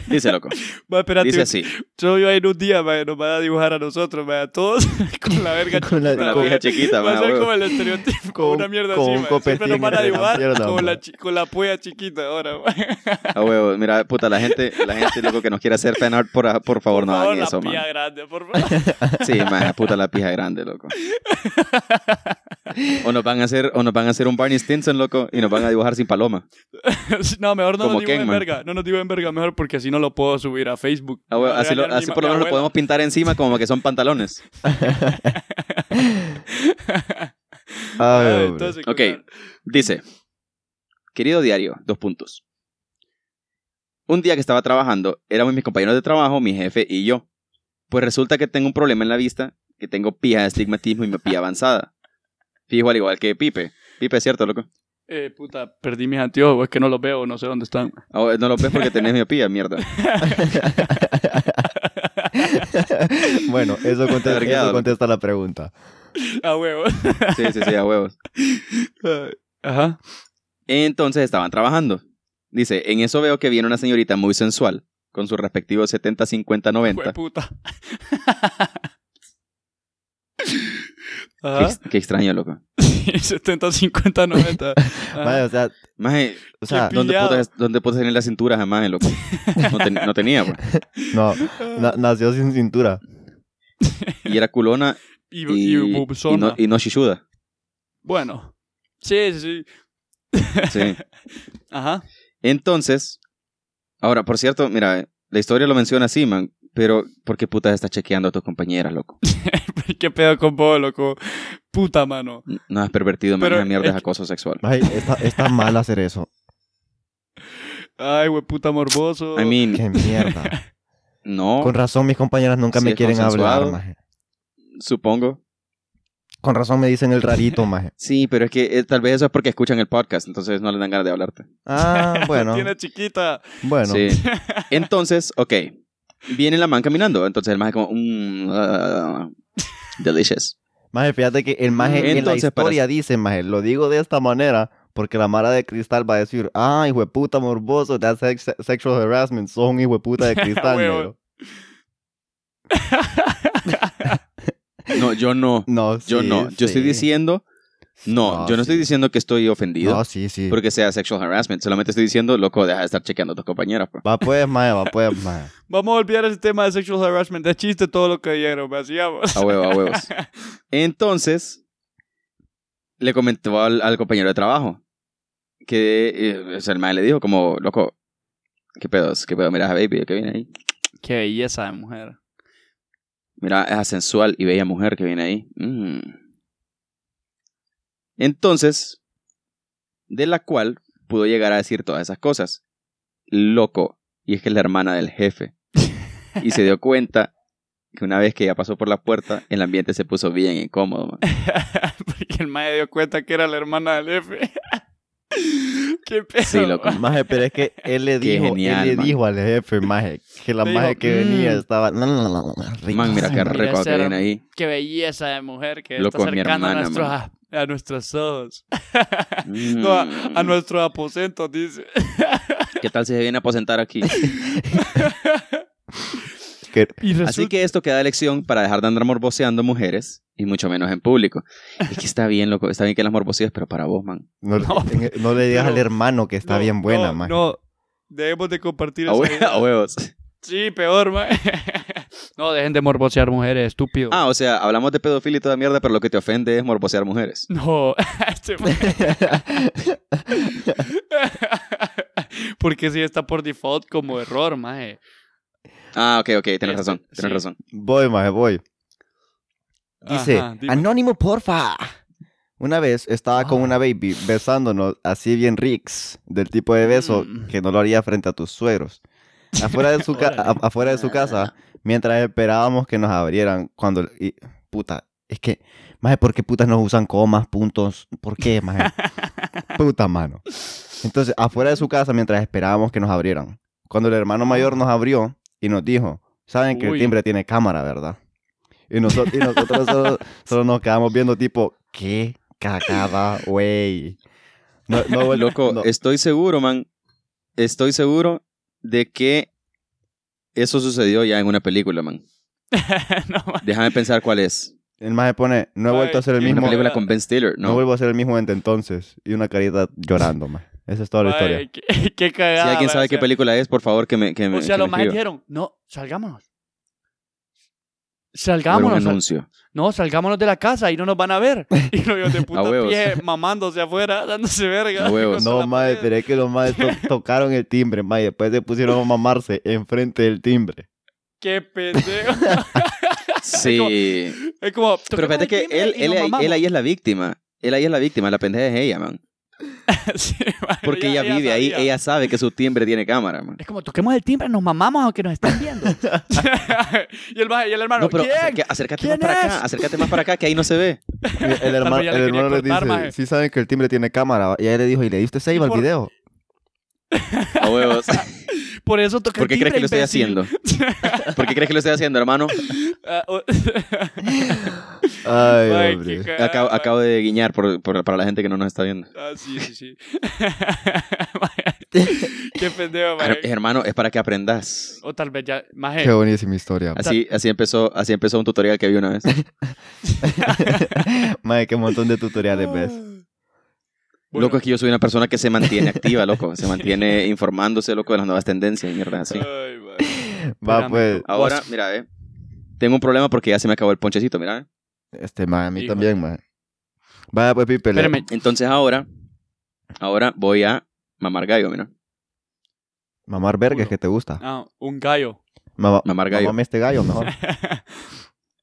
Dice, loco. *laughs* Va, espérate. Dice así. Yo iba a ir un día, man, nos van a dibujar a nosotros, man, a todos *laughs* con la verga *laughs* Con la- Con la pija chiquita, Va a ser como el estereotipo, Con- una mierda con así, un man. Siempre copetín nos van a dibujar con, la, con la polla chiquita ahora, man. A huevo, mira, puta, la gente, la gente, loco, que nos quiere hacer fan art, por, por favor, no hagan la eso, pija man. grande, por favor. Sí, man, puta, la pija grande, loco. O nos van a hacer, o nos van a hacer un Barney Stinson, loco, y nos van a dibujar sin paloma. *laughs* no, mejor no Como nos digo en Kenman. verga. No nos digo en verga mejor porque así no lo puedo subir a Facebook. A huevo, Me va a así lo- así por lo menos lo podemos pintar encima como que son pantalones. *laughs* *laughs* Ay, Ah, hombre. entonces, Ok. Dice, querido diario, dos puntos. Un día que estaba trabajando, éramos mis compañeros de trabajo, mi jefe y yo. Pues resulta que tengo un problema en la vista, que tengo pija de astigmatismo y miopía avanzada. Fijo al igual que Pipe. Pipe cierto, loco. Eh, puta, perdí mis anteojos, es que no los veo, no sé dónde están. Ah, no lo ves porque tenés miopía, mierda. *laughs* bueno, eso contesta, eso contesta la pregunta. A huevo. Sí, sí, sí, a huevos. Ajá. Entonces estaban trabajando. Dice, en eso veo que viene una señorita muy sensual, con sus respectivos 70, 50, 90. Fue puta. Qué, Ajá. ex- qué extraño, loco. 70, 50, 90. Ajá. Vaya, o sea, Maje, o sea Qué ¿dónde putas, ¿dónde putas tener la cintura jamás, loco? *laughs* No, ten- no tenía, pues. *laughs* no, na- nació sin cintura. Y era culona *laughs* Y, y, y, y bubsona. no, y no shishuda. Bueno. Sí, sí, sí. Sí. Ajá. Entonces, ahora, por cierto, mira, la historia lo menciona así, man. Pero, ¿por qué putas estás chequeando a tus compañeras, loco? *laughs* ¿Qué pedo con vos, loco? Puta mano. No has pervertido. Pero Esa mierda es es acoso sexual. Ay, está, está mal *laughs* hacer eso. Ay, güey, puta morboso. I mean, Qué mierda. *laughs* no, Con razón mis compañeras nunca me es quieren hablar, maje. supongo. Con razón me dicen el rarito, maje. Sí, pero es que eh, tal vez eso es porque escuchan el podcast, entonces no les dan ganas de hablarte. Ah, bueno. Tiene chiquita. Bueno. Sí. Entonces, ok. Viene la man caminando. Entonces el man es como, mm, ah, delicious. Maje, fíjate que el maje en la Entonces, para- historia dice, maje, lo digo de esta manera porque la mara de cristal va a decir, ah, hijo de puta morboso, that's sex- sexual harassment, sos un hijo de puta *laughs* de cristal, negro. No, yo no. No, Yo no. Yo estoy diciendo, no, No, yo no estoy diciendo que estoy ofendido No, sí, sí. porque sea sexual harassment. Solamente estoy diciendo, loco, deja de estar chequeando a tus compañeras. pues. Va pues, maje, va pues, *laughs* maje. Vamos a olvidar ese tema de sexual harassment. Es chiste todo lo que dijeron, me hacíamos. A huevo, a huevos. *laughs* Entonces, le comentó al, al compañero de trabajo que eh, o sea, el man le dijo como, loco, ¿qué pedos? ¿Qué pedo? Mira, baby, que viene ahí. Qué belleza de mujer. Mira, esa sensual y bella mujer que viene ahí. Mm. Entonces, de la cual pudo llegar a decir todas esas cosas. Loco. Y es que es la hermana del jefe. *laughs* Y se dio cuenta que una vez que ella pasó por la puerta, el ambiente se puso bien incómodo. man. *laughs* Porque el mae dio cuenta que era la hermana del F. *laughs* Qué pedo. Sí, loco. Maje, pero es que él le Qué dijo, genial, él le man. dijo al jefe, maje, que la maje que venía "Mm". estaba... No, no, no, no, rico. Man, mira qué Mira rico que esa viene ahí. Qué belleza de mujer que Loco, está mi cercana a, nuestros, man. A nuestros ojos. Mm. No, a, a nuestros aposentos, dice. ¿Qué tal si se viene a aposentar aquí? *laughs* Así que esto queda lección para dejar de andar morboseando mujeres y mucho menos en público. Es que está bien, loco. Está bien que las morbosees, pero para vos, man. no, No, en- no le digas pero- al hermano que está No, bien buena, no, maje. No, debemos de compartir A, hue- a huevos. Sí, peor, man. No, dejen de morbosear mujeres, estúpido. Ah, o sea, hablamos de pedofilia y toda mierda, pero lo que te ofende es morbosear mujeres. *laughs* No, *laughs* este. *laughs* Porque sí está por default como error, maje. Ah, ok, ok, tienes Este, razón, tienes sí. razón. Voy, maje, voy. Dice, Ajá, anónimo, porfa. Una vez estaba con Ah. una baby besándonos así bien ricks, del tipo de beso Mm. que no lo haría frente a tus suegros. Afuera de su, afuera de su casa, mientras esperábamos que nos abrieran cuando... y- puta, es que... Maje, ¿por qué putas nos usan comas, puntos? ¿Por qué, maje? *laughs* Puta mano. Entonces, afuera de su casa, mientras esperábamos que nos abrieran. Cuando el hermano mayor nos abrió y nos dijo, saben que el timbre tiene cámara, ¿verdad? Y, nosotros y nosotros solo, *laughs* solo nos quedamos viendo tipo, ¿qué cagada, güey? No, no, *laughs* Loco, no. estoy seguro, man. Estoy seguro de que eso sucedió ya en una película, man. *laughs* no, man. Déjame pensar cuál es. El maje pone, no he Ay, vuelto a hacer el Es una mismo, película con Ben Stiller, no. ¿no? vuelvo a hacer el mismo desde entonces. Y una carita llorando, maje. Esa es toda la historia. Ay, qué, *laughs* qué Si cagada. alguien man, sabe o qué película es, por favor, que me, que me, O sea, que los me más dijeron, no, salgámonos. Un Salgámonos. anuncio. no, salgámonos de la casa y no nos van a ver. *laughs* Y los hijos de puta pie mamándose afuera, *laughs* dándose verga. A huevos. contra No, pared. pero es que los to- *laughs* tocaron el timbre, maje. Después se pusieron a mamarse enfrente del timbre. Qué pendejo. Sí. es como, Pero fíjate que él, él, ahí- él ahí es la víctima. Él ahí es la víctima, la pendeja es ella, man. *laughs* Sí, Porque ella, vive ahí, ella sabe que su timbre tiene cámara, man. Es como, toquemos el timbre, nos mamamos aunque nos estén viendo. *laughs* y, el, y el hermano, No, pero ¿quién? acerca- acércate más ¿Quién para acá, acércate más para acá, que ahí no se ve. Y *laughs* El hermano, le el quería hermano le cortar, dice, maje. sí saben que el timbre tiene cámara. Y ella le dijo, ¿y le diste save al por- video? A huevos. Por eso toqué ¿Por qué crees que lo estoy haciendo? *laughs* ¿Por qué crees que lo estoy haciendo, hermano? Ah, oh. *laughs* Ay, Ay, hombre. cagada, Acabo, de guiñar por, por- para la gente que no nos está viendo. Ah, sí, sí, sí. *laughs* Qué pendejo, Her- hermano, es para que aprendas. O tal vez ya, maje. Qué buenísima historia. Así, así, empezó, así empezó un tutorial que vi una vez. Maje, qué montón de tutoriales ves. Bueno, Loco, es que yo soy una persona que se mantiene activa, loco. Se mantiene *laughs* informándose, loco, de las nuevas tendencias y mierda así. Ay. Va, Espérame. pues. Ahora, mira, eh. Tengo un problema porque ya se me acabó el ponchecito, mira. eh. Este, maje, a mí Hijo también, maje. Vaya, pues, Pipe. Espérame. Entonces ahora, ahora voy a mamar gallo, mira. Mamar verga, es que te gusta. Ah, un gallo. Mama- Mamar gallo. Mamame este gallo mejor. *laughs*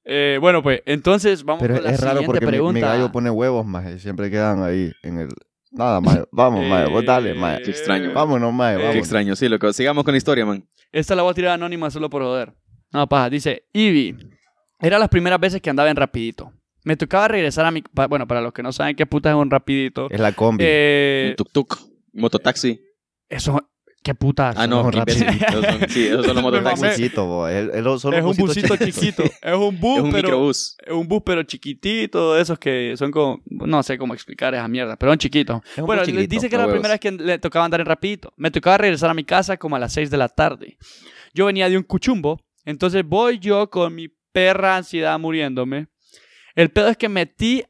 Eh, bueno, pues, entonces vamos Pero con la es raro porque mi, pregunta. mi gallo pone huevos, maje. y Siempre quedan ahí en el... Nada, maje. Vamos, maje. Vos dale, maje. Qué extraño. Vámonos, maje. Eh, Qué Vámonos. extraño, sí, loco. Sigamos con la historia, man. Esta la voy a tirar anónima solo por joder. No, paja. Dice, Ivy, era las primeras veces que andaba en rapidito. Me tocaba regresar a mi... Bueno, para los que no saben qué puta es un rapidito. Es la combi. Eh, Un tuk-tuk, un mototaxi. eso... ¿Qué puta? Ah, no, un. Esos son- sí, esos son los *laughs* un mototaxis. busito, bo. Es, es- son es un busito chiquito. *laughs* Es un bus, Es un pero... microbús. Es un bus, pero chiquitito, de esos que son como... No sé cómo explicar esa mierda, pero son chiquitos. Es un Bueno, dice que era la primera vez que le tocaba andar en rapidito. Me tocaba regresar a mi casa como a las 6 de la tarde. Yo venía de un cuchumbo, entonces voy yo con mi perra ansiedad muriéndome. El pedo es que metí,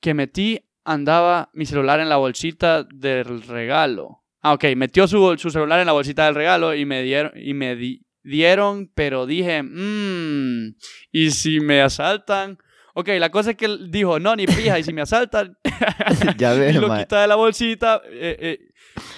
que metí, andaba mi celular en la bolsita del regalo. Ah, ok, metió su, su celular en la bolsita del regalo y me dieron, y me di- dieron, pero dije, mmm, y si me asaltan... Ok, la cosa es que él dijo, no, ni pija, y si me asaltan, *laughs* ya *laughs* y lo quita de la bolsita eh, eh,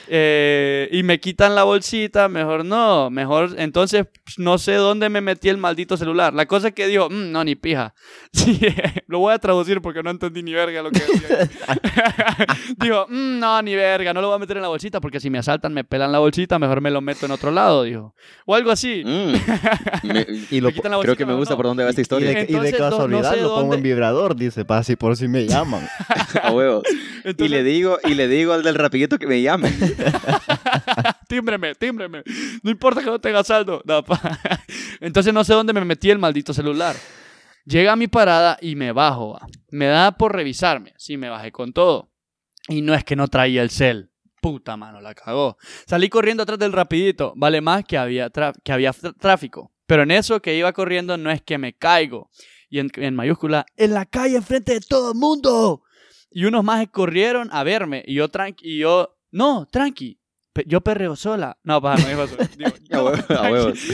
eh, y me quitan la bolsita, mejor no, mejor entonces no sé dónde me metí el maldito celular. La cosa es que dijo, "Mm, no, ni pija. *laughs* Sí, lo voy a traducir porque no entendí ni verga lo que decía. *laughs* dijo, "Mm, no, ni verga, no lo voy a meter en la bolsita porque si me asaltan me pelan la bolsita, mejor me lo meto en otro lado, dijo. O algo así. Mm. *laughs* Me- Y lo Me quitan la creo bolsita, que me gusta no. por dónde va esta Y historia. de, y de Entonces, no- no casualidad sé lo pongo en vibrador, dice, para si por si me llaman. A huevos. Y le digo, y le digo al del rapidito que me llame. *laughs* tímbreme, tímbreme. No importa que no tenga saldo. *laughs* Entonces no sé dónde me metí el maldito celular. Llega a mi parada y me bajo. Me da por revisarme. Sí, me bajé con todo. Y no es que no traía el cel. Puta mano, la cagó. Salí corriendo atrás del rapidito. Vale más que había, que había tr- tráfico. Pero en eso que iba corriendo no es que me caigo. Y en, mayúscula, en la calle enfrente de todo el mundo. Y unos más corrieron a verme. Y yo y yo, no, tranqui. Pe- yo perreo sola. No, paja, no dijo eso. *laughs* Digo, A "No, huevos. A tranqui". huevos. *laughs*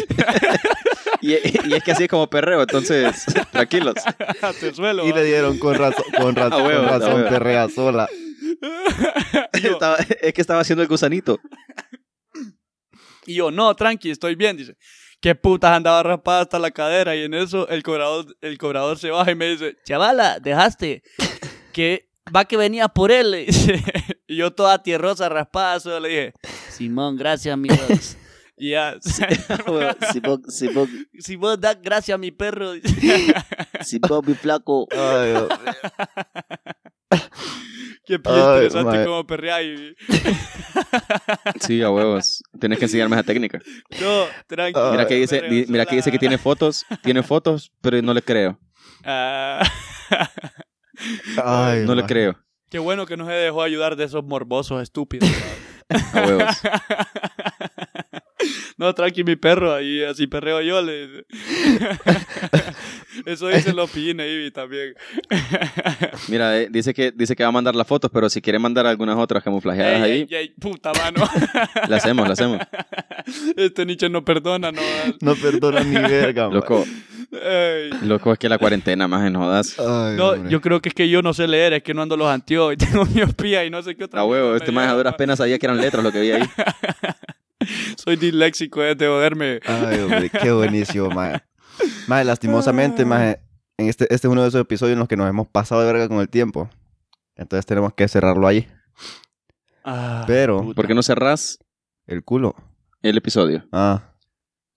Y, y es que así es como perreo, entonces, tranquilos. *laughs* Te suelo. Y le dieron con razón, con A huevo, con a razón huevo. perrea sola. Y yo- Estaba- es que estaba haciendo el gusanito. Y yo, no, tranqui, estoy bien. Dice, qué putas andaba raspada hasta la cadera. Y en eso el cobrador, el cobrador se baja y me dice, chavala, dejaste que va que venía por él. le dice. *laughs* Y yo toda tierrosa, raspada, solo le dije, Simón, gracias, amigos. *laughs* Y ya, Simón, Simón, Simón, da gracias a mi perro. *laughs* Simón, mi flaco. Ay, Dios. Qué pie Ay, interesante mae. como perrea y... Sí, a huevos. Tienes que enseñarme esa técnica. No, tranqui. Ay. Mira que dice, di- mira que dice que tiene fotos, tiene fotos, pero no le creo. Ah, Ay, No le creo. qué bueno que no se dejó ayudar de esos morbosos estúpidos. *laughs* A huevos. *laughs* *laughs* No, tranqui, mi perro, ahí así perreo yo. Le... *laughs* Eso dicen *laughs* los pines, Ivy, también. Mira, eh, dice que dice que va a mandar las fotos, pero si quiere mandar algunas otras camuflajeadas Ey, ahí, ey, ey, puta mano. la hacemos, la hacemos. Este nicho no perdona, no. No perdona ni verga. Loco, Ey. loco, es que la cuarentena más en jodas. Ay, No, hombre. yo creo que es que yo no sé leer, es que no ando los anteojos y tengo miopía y no sé qué otra A huevo, este me más a duras penas sabía que eran letras lo que vi ahí. *laughs* Soy disléxico, es de joderme. Ay, hombre, qué buenísimo, mae. Mae, lastimosamente, mae, en este, este es uno de esos episodios en los que nos hemos pasado de verga con el tiempo. Entonces tenemos que cerrarlo ahí. Ah, Pero- puta. ¿Por qué no cerrás El culo. el episodio? Ah.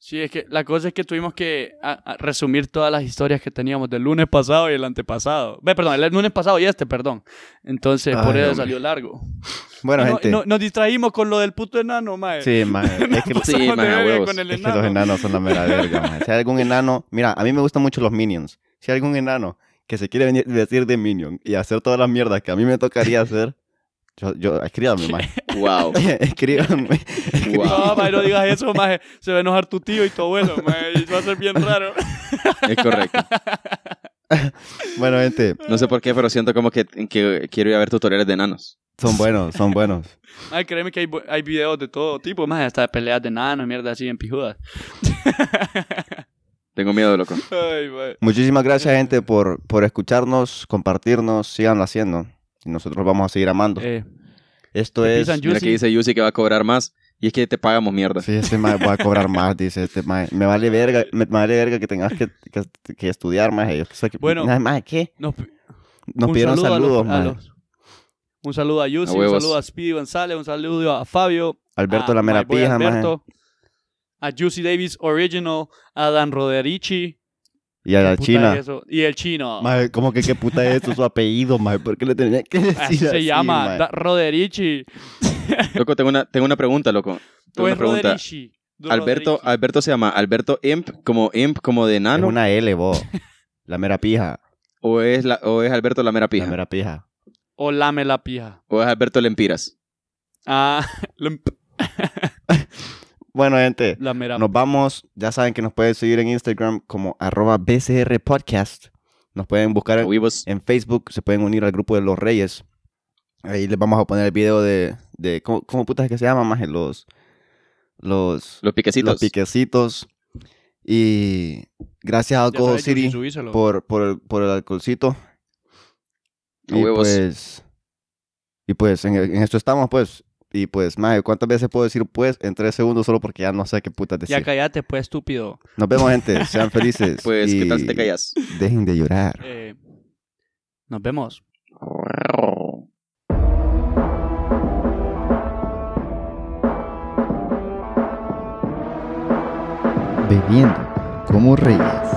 Sí, es que la cosa es que tuvimos que a- a resumir todas las historias que teníamos del lunes pasado y el antepasado. Ve, perdón, el lunes pasado y este, perdón. Entonces, por Ay, eso hombre. salió largo. Bueno, No- gente. no- nos distraímos con lo del puto enano, mae. Sí, mae. *laughs* Es que, Sí, mae, a verga huevos. con el es que enano. los enanos son la mera verga, mae. Si hay algún enano... Mira, a mí me gustan mucho los minions. Si hay algún enano que se quiere venir- vestir de minion y hacer todas las mierdas que a mí me tocaría hacer... Yo, yo, escríbanme, *laughs* mae. Wow. *laughs* escríbanme. *laughs* wow. No, mae, no digas eso, mae. Se va a enojar tu tío y tu abuelo, mae. Y va a ser bien raro. Es correcto. *laughs* Bueno, gente, No sé por qué, pero siento como que, que quiero ir a ver tutoriales de enanos. son buenos, son buenos. Ay, créeme que hay, bu- hay videos de todo tipo, mae. Hasta de peleas de enanos, mierda así en pijudas. Tengo miedo, loco. Ay. Muchísimas gracias, gente, por, por escucharnos, compartirnos, síganlo haciendo. Y nosotros vamos a seguir amando. Eh, Esto es... Mira que dice Yusi que va a cobrar más. Y es que te pagamos mierda. Sí, este mae va a cobrar más, dice este mae. Me vale verga, me vale verga que tengas que, que, que estudiar más. Que- Bueno. Nada más, ¿qué? Nos, pidieron saludo a los- saludos, a mae. los- un saludo a Yusi, A un saludo a Speedy González, un saludo a Fabio, Alberto a la mera pija. Alberto, a Juicy Davis Original, a Dan Roderici. Y a la ¿Qué puta China. es eso? Y el chino. Mae, ¿cómo que qué puta es eso, su apellido? ¿Por qué le tenía que decir Así se así, llama? Da- Roderici. Loco, tengo una, tengo una pregunta, loco. ¿O Tengo una es pregunta. Roderici? Alberto, Roderici. Alberto se llama Alberto Imp, como Imp, como de Es enano. una L, vos. La mera pija. O, es la, o es Alberto la mera pija. La mera pija. O lame la pija. O es Alberto Lempiras. Ah, *laughs* la, *laughs* Bueno, gente, la mera nos vamos. Ya saben que nos pueden seguir en Instagram como arroba BCR Podcast. Nos pueden buscar en, en Facebook. Se pueden unir al grupo de los Reyes. Ahí les vamos a poner el video de... de ¿Cómo, cómo putas es que se llama, más Los... Los... Los piquecitos. Los piquecitos. Y gracias a Alcohol City por, por, el, por el alcoholcito. Y huevos. pues Y pues en, en esto estamos, pues. Y pues, mae, ¿cuántas veces puedo decir pues en tres segundos solo porque ya no sé qué putas decir? Ya cállate, pues, estúpido. Nos vemos, gente. Sean felices. *laughs* Pues, ¿qué tal si y te callas? Dejen de llorar. Eh, nos vemos. Bebiendo como reyes.